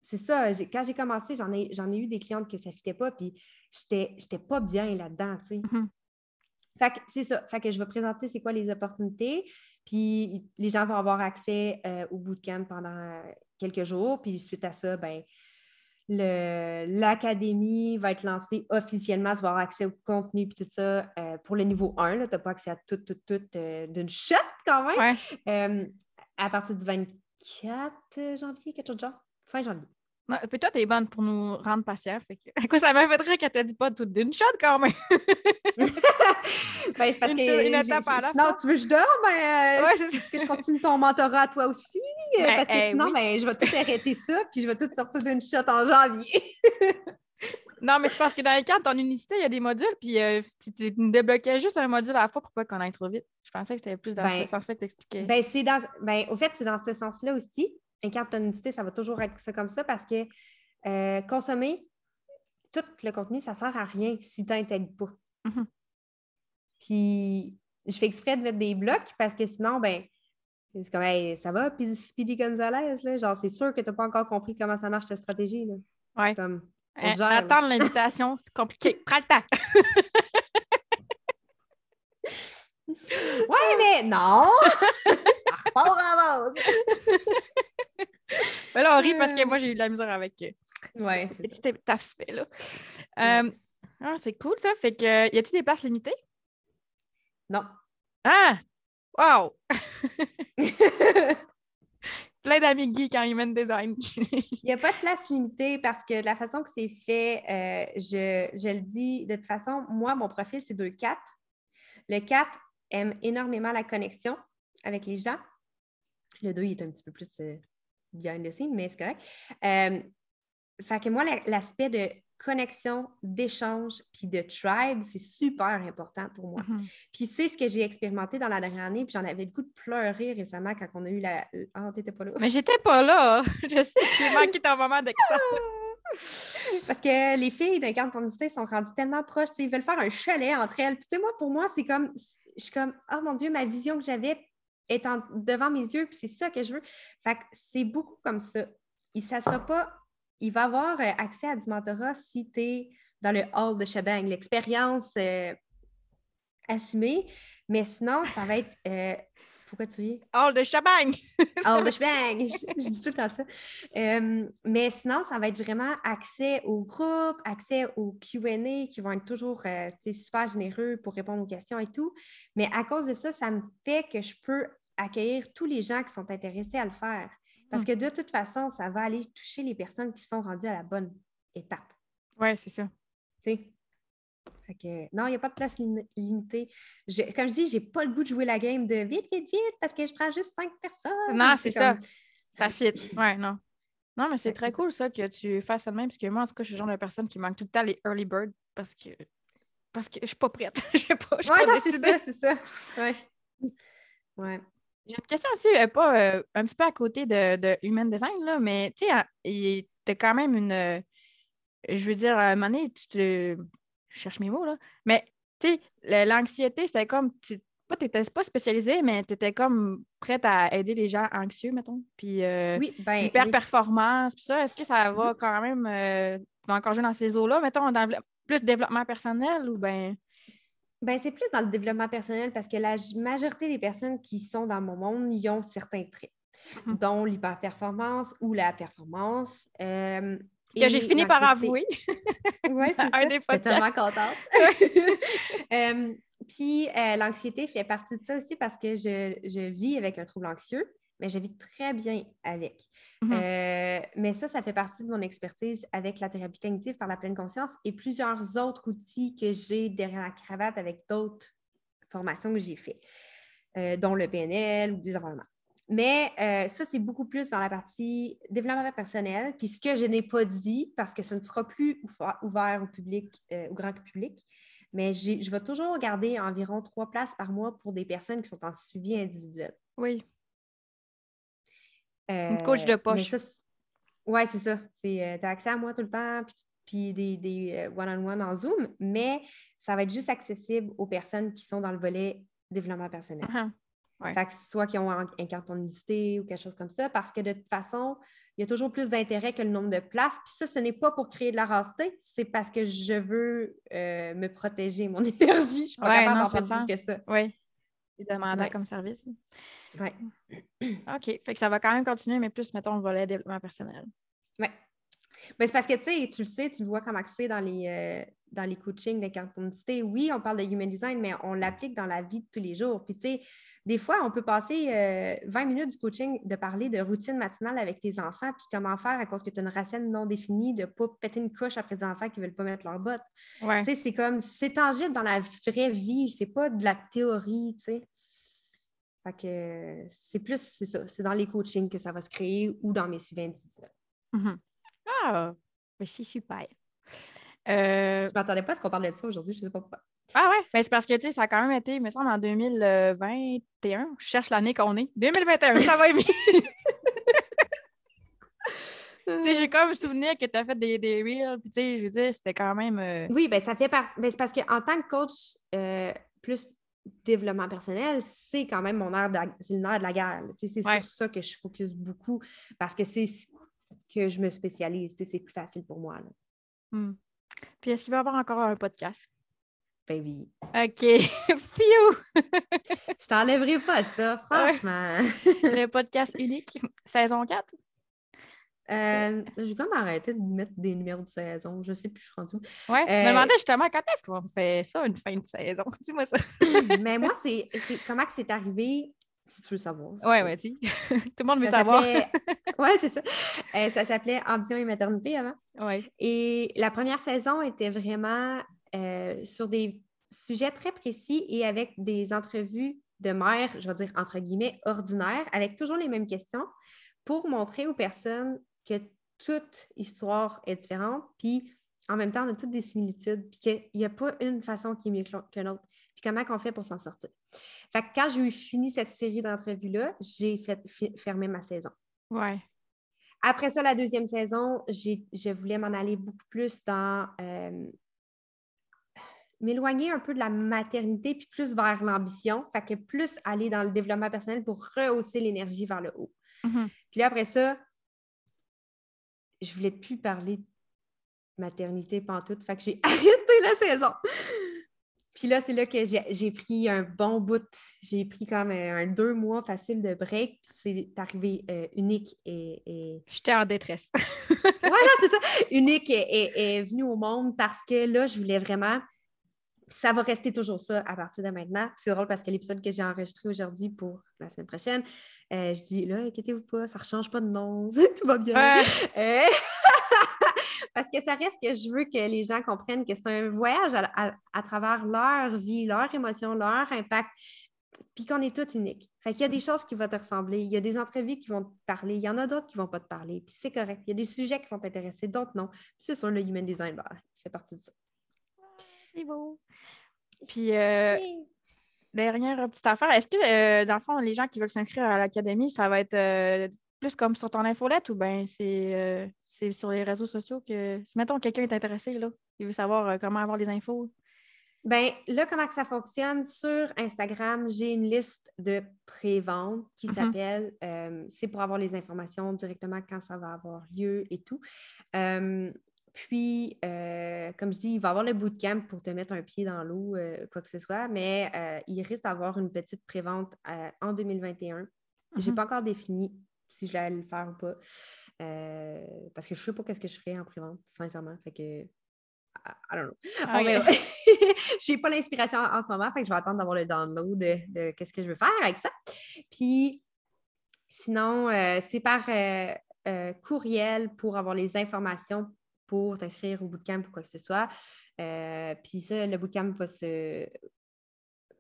c'est ça. Quand j'ai commencé, j'en ai, ai eu des clientes que ça ne fitait pas, puis j'étais pas bien là-dedans, tu sais. Mm-hmm. Fait que c'est ça. Fait que je vais présenter c'est quoi les opportunités, puis les gens vont avoir accès euh, au bootcamp pendant quelques jours, puis suite à ça, ben l'académie va être lancée officiellement, tu vas avoir accès au contenu et tout ça euh, pour le niveau 1. Tu n'as pas accès à tout, tout, tout euh, d'une shot quand même. à partir du 24 janvier, quelque chose de genre, fin janvier. Non, puis toi, t'es bonne pour nous rendre patients. Fait que... (laughs) À quoi ça m'a fait rire qu'elle t'a dit pas tout d'une shot quand même? (laughs) ben, c'est parce que une étape à sinon, tu veux que je dorme? Ben, euh, ouais, tu veux que je continue ton mentorat à toi aussi? Ben, parce que eh sinon, ben, je vais tout arrêter ça, puis je vais tout sortir d'une shot en janvier. (laughs) non, mais c'est parce que dans les cas, ton unicité, il y a des modules, puis euh, si tu débloquais juste un module à la fois pour pas qu'on aille trop vite. Je pensais que c'était plus dans ben, ce sens-là que tu expliquais. Ben, c'est dans... ben, au fait, c'est dans ce sens-là aussi incartonicité, ça va toujours être ça comme ça parce que euh, consommer tout le contenu, ça ne sert à rien si tu n'intègres pas. Mm-hmm. Puis je fais exprès de mettre des blocs parce que sinon, ben, c'est comme ça va, puis Speedy Gonzalez, là, genre c'est sûr que tu n'as pas encore compris comment ça marche ta stratégie. Là. Ouais. Comme, euh, attendre l'invitation, (laughs) c'est compliqué. Prends le temps. ouais, mais non! (laughs) repart en! Mais là, on rit parce que moi, j'ai eu de la misère avec euh, ouais, cet aspect-là. Euh, ah, c'est cool, ça. Fait que, y a-t-il des places limitées? Non. Ah! Wow! (laughs) Plein d'amis geeks en human design. Il n'y a pas de place limitée parce que de la façon que c'est fait, euh, je, je le dis de toute façon, moi, mon profil, c'est 2-4. Le 4 aime énormément la connexion avec les gens. Le 2, il est un petit peu plus euh, behind the scene, mais c'est correct. Euh, fait que moi, la- l'aspect de connexion, d'échange, puis de tribe, c'est super important pour moi. Mhm. Puis c'est ce que j'ai expérimenté dans la dernière année, puis j'en avais le goût de pleurer récemment quand on a eu la... Ah, t'étais pas là. Mais j'étais pas là. (laughs) Je sais que j'ai (laughs) manqué ton moment d'extase. (laughs) Parce que les filles de Garde Unicité sont rendues tellement proches, ils veulent faire un chalet entre elles. Puis tu sais, moi, pour moi, c'est comme... Je suis comme, oh mon Dieu, ma vision que j'avais est devant mes yeux, puis c'est ça que je veux. Fait que c'est beaucoup comme ça. Et ça sera pas... Il va avoir euh, accès à du mentorat si tu es dans le hall de Shebang, l'expérience euh, assumée. Mais sinon, ça va être... euh, Pourquoi tu ris? All de shabang! (laughs) Oh, le shebang! Je, je dis tout le temps ça. Euh, mais sinon, ça va être vraiment accès au groupe, accès aux QA qui vont être toujours euh, super généreux pour répondre aux questions et tout. Mais à cause de ça, ça me fait que je peux accueillir tous les gens qui sont intéressés à le faire. Parce Hmm. que de toute façon, ça va aller toucher les personnes qui sont rendues à la bonne étape. Ouais, c'est ça. tu sais? Fait que, non, il n'y a pas de place lim- limitée. Je- comme je dis, j'ai pas le goût de jouer la game de vite, vite, vite, parce que je prends juste cinq personnes. Non, c'est ça. comme- Ça fit. Ouais, non. Non, mais c'est très ça. cool ça que tu fasses ça de même, parce que moi, en tout cas, je suis le genre de personne qui manque tout le temps les early birds parce que parce que je suis pas prête. (laughs) Je sais pas. Je Ouais, c'est ça, c'est ça. Ouais. Ouais. J'ai une question aussi, euh, pas euh, un petit peu à côté de, de Human Design, là, mais tu sais, t'as quand même une. euh, je veux dire, à un moment donné, tu te. Je cherche mes mots, là. Mais tu sais, l'anxiété, c'était comme. tu- Pas, t'étais pas spécialisée, mais tu étais comme prête à aider les gens anxieux, mettons. Puis euh, Oui, ben. hyper oui. performance, puis ça, est-ce que ça va quand même. euh, tu vas encore jouer dans ces eaux-là, mettons, dans plus développement personnel ou ben. Ben, c'est plus dans le développement personnel parce que la majorité des personnes qui sont dans mon monde, ils ont certains traits, Mhm. dont l'hyperperformance ou la performance. euh, et j'ai fini par avouer. (laughs) Oui, (laughs) c'est un ça. J'étais tellement contente. (laughs) Euh, Puis euh, l'anxiété fait partie de ça aussi parce que je, je vis avec un trouble anxieux, mais je vis très bien avec. Mhm. Euh, mais ça, ça fait partie de mon expertise avec la thérapie cognitive par la pleine conscience et plusieurs autres outils que j'ai derrière la cravate avec d'autres formations que j'ai faites, euh, dont le PNL ou des environnements. Mais euh, ça, c'est beaucoup plus dans la partie développement personnel. Puis ce que je n'ai pas dit, parce que ce ne sera plus ouvert au public, euh, au grand public, mais je vais toujours garder environ trois places par mois pour des personnes qui sont en suivi individuel. Oui. Euh, coach de mais poche. ça, c'est- ça. Tu as accès à moi tout le temps, puis, puis des, des euh, one-on-one en Zoom, mais ça va être juste accessible aux personnes qui sont dans le volet développement personnel. Mhm. Ouais. Fait que soit qui ont un, un carton d'unicité ou quelque chose comme ça, parce que de toute façon, il y a toujours plus d'intérêt que le nombre de places. Puis ça, ce n'est pas pour créer de la rareté, c'est parce que je veux euh, me protéger mon (laughs) énergie. Je ne suis pas Ouais, capable d'en prendre plus que ça. Oui. C'est demandant Ouais. comme service. Ouais. OK. Fait que ça va quand même continuer, mais plus, mettons, le volet développement personnel. Ouais. Ben, c'est parce que tu sais, tu le sais, tu le vois comme c'est dans les, euh, dans les coachings. Oui, on parle de human design, mais on l'applique dans la vie de tous les jours. Puis tu sais, des fois, on peut passer euh, 20 minutes du coaching de parler de routine matinale avec tes enfants, puis comment faire à cause que tu as une racine non définie, de ne pas péter une couche après des enfants qui ne veulent pas mettre leurs bottes. Ouais. Tu sais, c'est comme, c'est tangible dans la vraie vie, c'est pas de la théorie, tu sais. Fait que euh, c'est plus, c'est ça, c'est dans les coachings que ça va se créer ou dans mes suivis individuels. Mhm. Ah, ben, c'est super. Euh, Je m'attendais pas à ce qu'on parle de ça aujourd'hui, je sais pas pourquoi. Ah ouais, ben, c'est parce que tu sais, ça a quand même été, il me semble, en 2021. Je cherche l'année qu'on est. 2021, ça va vite. (laughs) tu sais, j'ai comme souvenir que tu as fait des, des reels, puis tu sais, je veux dire, c'était quand même. euh, Oui, ben ça fait partie. c'est parce qu'en tant que coach euh, plus développement personnel, c'est quand même mon air de la, c'est le nerf de la guerre. là. Tu sais, C'est Ouais. sur ça que je focus beaucoup parce que c'est ce que je me spécialise. C'est plus facile pour moi. là. hmm. Puis est-ce qu'il va y avoir encore un podcast? Ben oui. OK. (laughs) Phew! (laughs) Je t'enlèverai pas ça, franchement. Le podcast unique, saison 4. Euh, J'ai comme arrêté de mettre des numéros de saison. Je sais plus, je suis rendue. Ouais. Je me Euh, demandais justement quand est-ce qu'on fait ça, une fin de saison? (laughs) Dis-moi ça. Mais moi, c'est c'est- comment que c'est arrivé, si tu veux savoir. Ouais, ouais, dis. (laughs) Tout le monde veut Ça savoir. (laughs) Ouais, c'est ça. Euh, ça s'appelait Ambition et maternité avant. Ouais. Et la première saison était vraiment euh, sur des sujets très précis et avec des entrevues de mères, je vais dire entre guillemets, ordinaires, avec toujours les mêmes questions pour montrer aux personnes que toute histoire est différente, puis en même temps, on a toutes des similitudes, puis qu'il n'y a pas une façon qui est mieux que l'autre, puis comment on fait pour s'en sortir? Fait que quand j'ai eu fini cette série d'entrevues-là, j'ai fait fermer ma saison. Ouais. Après ça, la deuxième saison, je voulais m'en aller beaucoup plus dans euh, m'éloigner un peu de la maternité puis plus vers l'ambition. Fait que plus aller dans le développement personnel pour rehausser l'énergie vers le haut. Mhm. Puis là, après ça, je voulais plus parler de maternité pantoute. Fait que j'ai (laughs) arrêté la saison. Puis là, c'est là que j'ai pris un bon bout. J'ai pris comme un, un deux mois facile de break. Puis c'est arrivé euh, unique et- et J'étais en détresse. voilà, c'est ça. (laughs) Unique est, venue au monde parce que là, je voulais vraiment. Ça va rester toujours ça à partir de maintenant. C'est drôle parce que l'épisode que j'ai enregistré aujourd'hui pour la semaine prochaine, euh, je dis là, inquiétez-vous pas, ça ne change pas de nom, (laughs) tout va bien. Ouais. Parce que ça reste que je veux que les gens comprennent que c'est un voyage à, à- à travers leur vie, leurs émotions, leur impact, puis qu'on est tous uniques. Fait qu'il y a des choses qui vont te ressembler, il y a des entrevues qui vont te parler, il y en a d'autres qui vont pas te parler, puis c'est correct. Il y a des sujets qui vont t'intéresser, d'autres non. Puis c'est sûr, le human design bah, il fait partie de ça. C'est beau. Puis, euh, dernière petite affaire, est-ce que, euh, dans le fond, les gens qui veulent s'inscrire à l'académie, ça va être euh, plus comme sur ton infolette ou bien c'est c'est sur les réseaux sociaux que, si mettons quelqu'un est intéressé, là, il veut savoir euh, comment avoir les infos. Ben là, comment que ça fonctionne? Sur Instagram, j'ai une liste de pré-vente qui Mhm. s'appelle euh, C'est pour avoir les informations directement quand ça va avoir lieu et tout. Euh, puis, euh, comme je dis, il va y avoir le bootcamp pour te mettre un pied dans l'eau, quoi que ce soit, mais il risque d'avoir une petite pré-vente en 2021. Je n'ai pas encore défini si je vais le faire ou pas. euh, parce que je ne sais pas qu'est-ce que je ferai en pré-vente, sincèrement. Fait que, I don't know. On Ok. verra. (laughs) J'ai pas l'inspiration en, en ce moment, fait que je vais attendre d'avoir le download de, de qu'est-ce que je veux faire avec ça. Puis sinon, euh, c'est par euh, euh, courriel pour avoir les informations pour t'inscrire au bootcamp ou quoi que ce soit. Puis ça, le bootcamp va se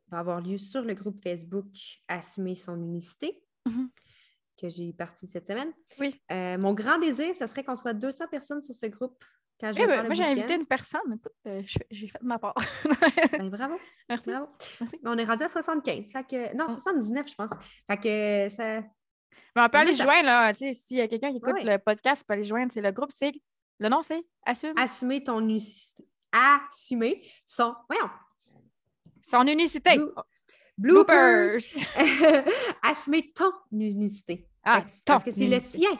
va avoir lieu sur le groupe Facebook Assumer son unicité Mhm. Que j'ai parti cette semaine. Oui. Euh, mon grand désir, ce serait qu'on soit 200 personnes sur ce groupe quand je Eh vais ben, moi, j'ai invité une personne. Écoute, euh, j'ai fait de ma part. (laughs) Ben, bravo. Merci. Bravo. Merci. On est rendu à 75. Fait que, non, Oh. 79, je pense. Fait que ça. Mais on peut aller ça- joindre, là. S'il y a quelqu'un qui écoute le podcast, il peut aller joindre. C'est le groupe, c'est. Le nom, c'est Assume. Assumer ton unicité. Assumer son. Voyons. Son unicité. Bloopers. (laughs) Assumer ton unicité. Ah, que- ton Parce que c'est le tien.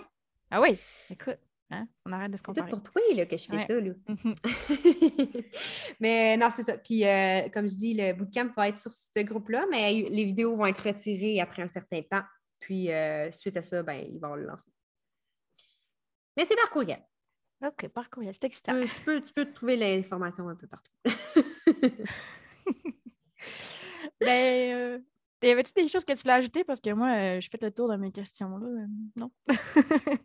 Ah oui. Écoute, hein, on arrête de se C'est tout comparer. pour toi là, que je fais Ouais. ça. Là. (laughs) Mhm. (laughs) mais non, c'est ça. Puis, euh, comme je dis, le bootcamp va être sur ce groupe-là, mais les vidéos vont être retirées après un certain temps. Puis, euh, suite à ça, ben, ils vont le lancer. Mais c'est par courriel. OK, par courriel, c'est excitant. tu peux- tu peux trouver l'information un peu partout. Ben, euh, y avait-tu des choses que tu voulais ajouter? Parce que moi, euh, je fais le tour de mes questions. Là. Euh, Non? (laughs)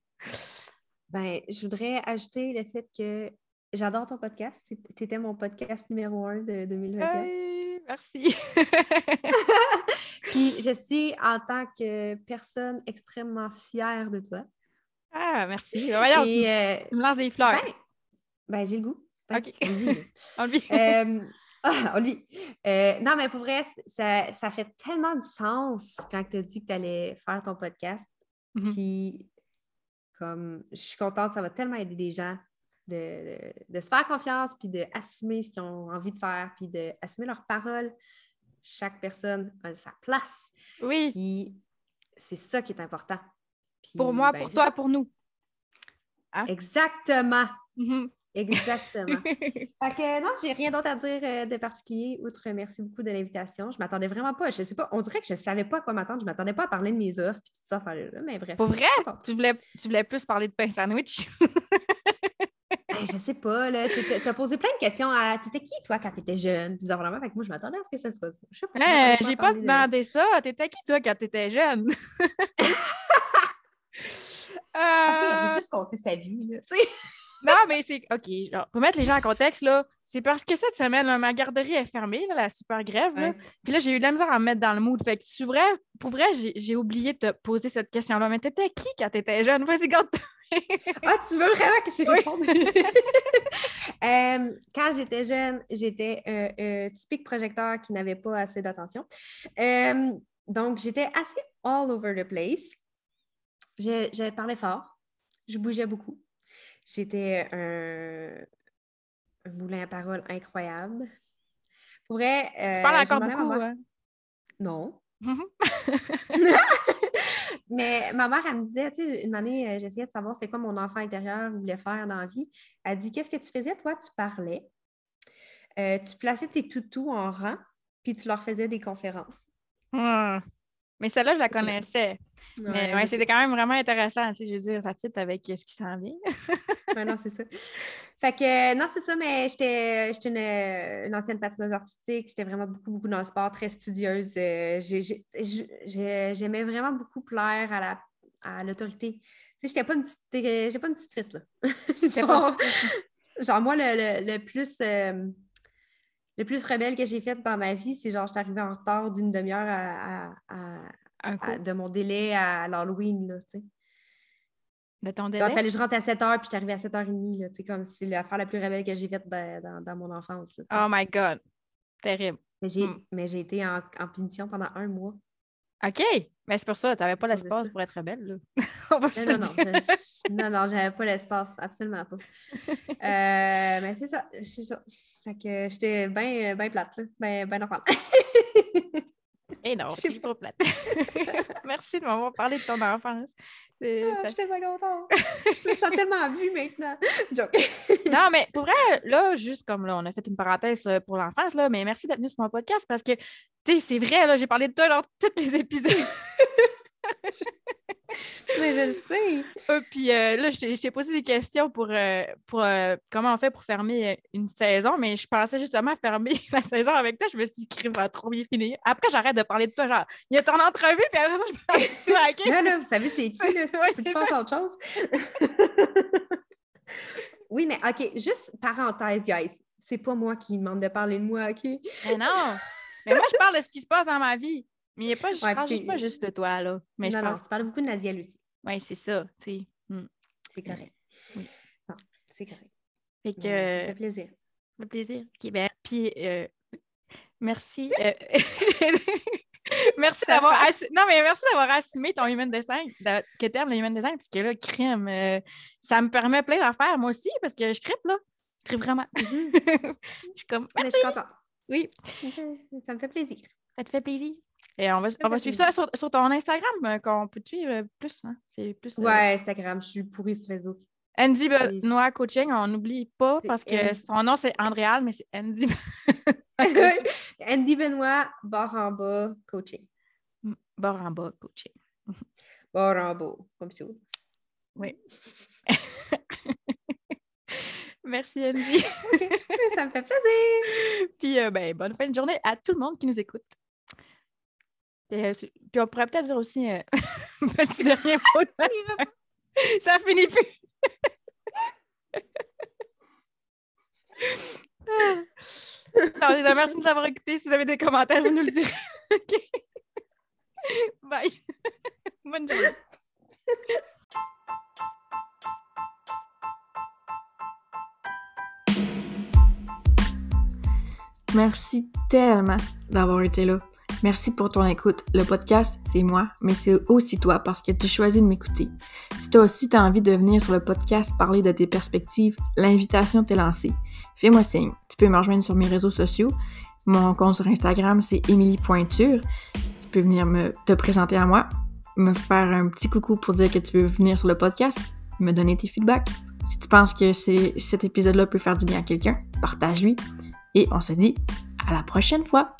ben, je voudrais ajouter le fait que j'adore ton podcast. Tu étais mon podcast numéro un de 2021. Hey, merci. (laughs) Puis, je suis, en tant que personne extrêmement fière de toi. ah, merci. Voyons, tu, Et, euh, tu me lances des fleurs. Ben, ben, j'ai le goût. OK. (laughs) Euh, ah, on le vit. Euh, non, mais pour vrai, ça, ça fait tellement de sens quand tu as dit que tu allais faire ton podcast. Mhm. Puis, comme, je suis contente, ça va tellement aider les gens de, de- de se faire confiance, puis d'assumer ce qu'ils ont envie de faire, puis d'assumer leurs paroles. Chaque personne a sa place. Oui, Puis, c'est ça qui est important. Puis, pour moi, ben, pour toi, ça. pour nous. Exactement. Mhm. Exactement. (laughs) fait que non, j'ai rien d'autre à dire euh, de particulier, outre merci beaucoup de l'invitation. Je m'attendais vraiment pas, je sais pas, on dirait que je savais pas à quoi m'attendre. Je m'attendais pas à parler de mes offres et tout ça, là, mais bref. Pour vrai? Tu voulais, tu voulais plus parler de pain sandwich? (laughs) je sais pas, là. T'as posé plein de questions à. T'étais qui, toi, quand t'étais jeune? Vraiment, fait que moi, je m'attendais à ce que ça se passe. Je sais pas. j'ai pas demandé ça. T'étais qui, toi, quand t'étais jeune? (laughs) euh... juste compter sa vie, là. Non, mais c'est. OK, pour mettre les gens en contexte, là, c'est parce que cette semaine, ma garderie est fermée, la super grève. Puis là, j'ai eu de la misère à me mettre dans le mood. Fait que, tu vrai, pour vrai, j'ai oublié de te poser cette question-là. Mais t'étais qui quand t'étais jeune? Vas-y, garde (laughs) ah, tu veux vraiment que je réponde? (laughs) Euh, quand j'étais jeune, j'étais un, typique projecteur qui n'avait pas assez d'attention. Euh, donc, j'étais assez all over the place. Je, je, parlais fort. Je bougeais beaucoup. J'étais un, moulin à parole incroyable. Pour vrai. Euh, tu parles encore beaucoup, hein? Non. (laughs) (laughs) Mais ma mère, elle me disait, tu sais, une année, euh, j'essayais de savoir c'était quoi mon enfant intérieur voulait faire dans la vie. Elle dit Qu'est-ce que tu faisais, toi? Tu parlais, euh, tu plaçais tes toutous en rang, puis tu leur faisais des conférences. Hum. Mais celle-là, je la connaissais. mais ouais, c'était quand même vraiment intéressant, tu sais, je veux dire, ça petite avec ce qui s'en vient. (laughs) ouais, non, c'est ça. Fait que, non, c'est ça, mais j'étais une, ancienne patineuse artistique, j'étais vraiment beaucoup, beaucoup dans le sport, très studieuse. Euh, j'aimais vraiment beaucoup plaire à la à l'autorité. Tu sais, j'étais pas une petite, pas une petite triste, là. (laughs) genre, genre, moi, le, le, plus... Euh, le plus rebelle que j'ai fait dans ma vie, c'est genre, je suis arrivée en retard d'une demi-heure à, de mon délai à l'Halloween, là, tu sais. De ton délai? Il fallait que je rentre à 7 h puis je suis arrivée à 7h30, là, tu sais, comme c'est l'affaire la plus rebelle que j'ai faite dans, mon enfance. oh my God! Terrible. Mais j'ai, hmm. mais j'ai été en, en punition pendant un mois. OK. Mais c'est pour ça, tu n'avais pas l'espace pour être belle. Là. (laughs) non, non, non, je, (laughs) non, non, j'avais pas l'espace, absolument pas. Euh, mais c'est ça, c'est ça. Fait que j'étais bien ben plate, bien ben normal. (laughs) Et non, je suis trop plate. (laughs) Merci de m'avoir parlé de ton enfance. Ah, J'étais pas contente. (laughs) je me sens tellement vue maintenant. (laughs) non, mais pour vrai, là, juste comme là, on a fait une parenthèse euh, pour l'enfance, là, mais merci d'être venu sur mon podcast parce que, tu sais, c'est vrai, là, j'ai parlé de toi dans tous les épisodes. Mais je le sais. (laughs) Euh, puis euh, là, je t'ai posé des questions pour, euh, pour comment on fait pour fermer une saison, mais je pensais justement fermer (laughs) la saison avec toi. Je me suis dit, va trop bien finir. Après, j'arrête de parler de toi. Genre, il y a ton entrevue, puis après ça, je parle de toi. (laughs) là, vous savez, c'est qui, là? C'est tu autre chose? oui, mais OK, juste parenthèse, guys. C'est pas moi qui demande de parler de moi, OK? Mais non! mais moi, je parle de ce qui se passe dans ma vie. Mais il n'y a pas, je parle pas juste de toi, là. Mais non, je non, tu parles beaucoup de Nadia aussi. Oui, c'est ça, tu sais. Hmm. C'est correct. Oui. c'est correct. Fait que... ça fait plaisir. Ça fait plaisir. OK, ben, puis, euh, merci. (laughs) Euh, (laughs) merci d'avoir non mais merci d'avoir assumé ton human design que t'aimes le human design parce que là crème euh, ça me permet plein d'affaires moi aussi parce que je tripe là je tripe vraiment mm-hmm. (laughs) je suis comme je suis contente oui ça me fait plaisir ça te fait plaisir et on va, on va suivre ça sur, sur, ton Instagram, euh, qu'on peut te suivre plus. Hein? C'est plus euh, Ouais, Instagram. Je suis pourrie sur Facebook. Andy Benoît Coaching, on n'oublie pas parce que son nom c'est Andréal, mais c'est Andy. (laughs) Andy Benoît, barre en bas, coaching. Mm, barre en bas, coaching. (laughs) barre en bas, comme ça. Oui. (laughs) Merci Andy. ça me fait plaisir. Puis euh, ben, bonne fin de journée à tout le monde qui nous écoute. Euh, puis on pourrait peut-être dire aussi euh, (laughs) un petit dernier mot. Ça finit plus. (laughs) Alors, merci de nous avoir écoutés. Si vous avez des commentaires, vous nous le direz. (laughs) Bye. Bonne journée. Merci tellement d'avoir été là. Merci pour ton écoute. Le podcast, c'est moi, mais c'est aussi toi parce que tu choisis de m'écouter. Si toi aussi tu as envie de venir sur le podcast parler de tes perspectives, l'invitation t'est lancée. Fais-moi signe. Tu peux me rejoindre sur mes réseaux sociaux. Mon compte sur Instagram, c'est Emily.Pointure. Tu peux venir me, te présenter à moi, me faire un petit coucou pour dire que tu veux venir sur le podcast, me donner tes feedbacks. Si tu penses que cet épisode-là peut faire du bien à quelqu'un, partage-lui. Et on se dit à la prochaine fois.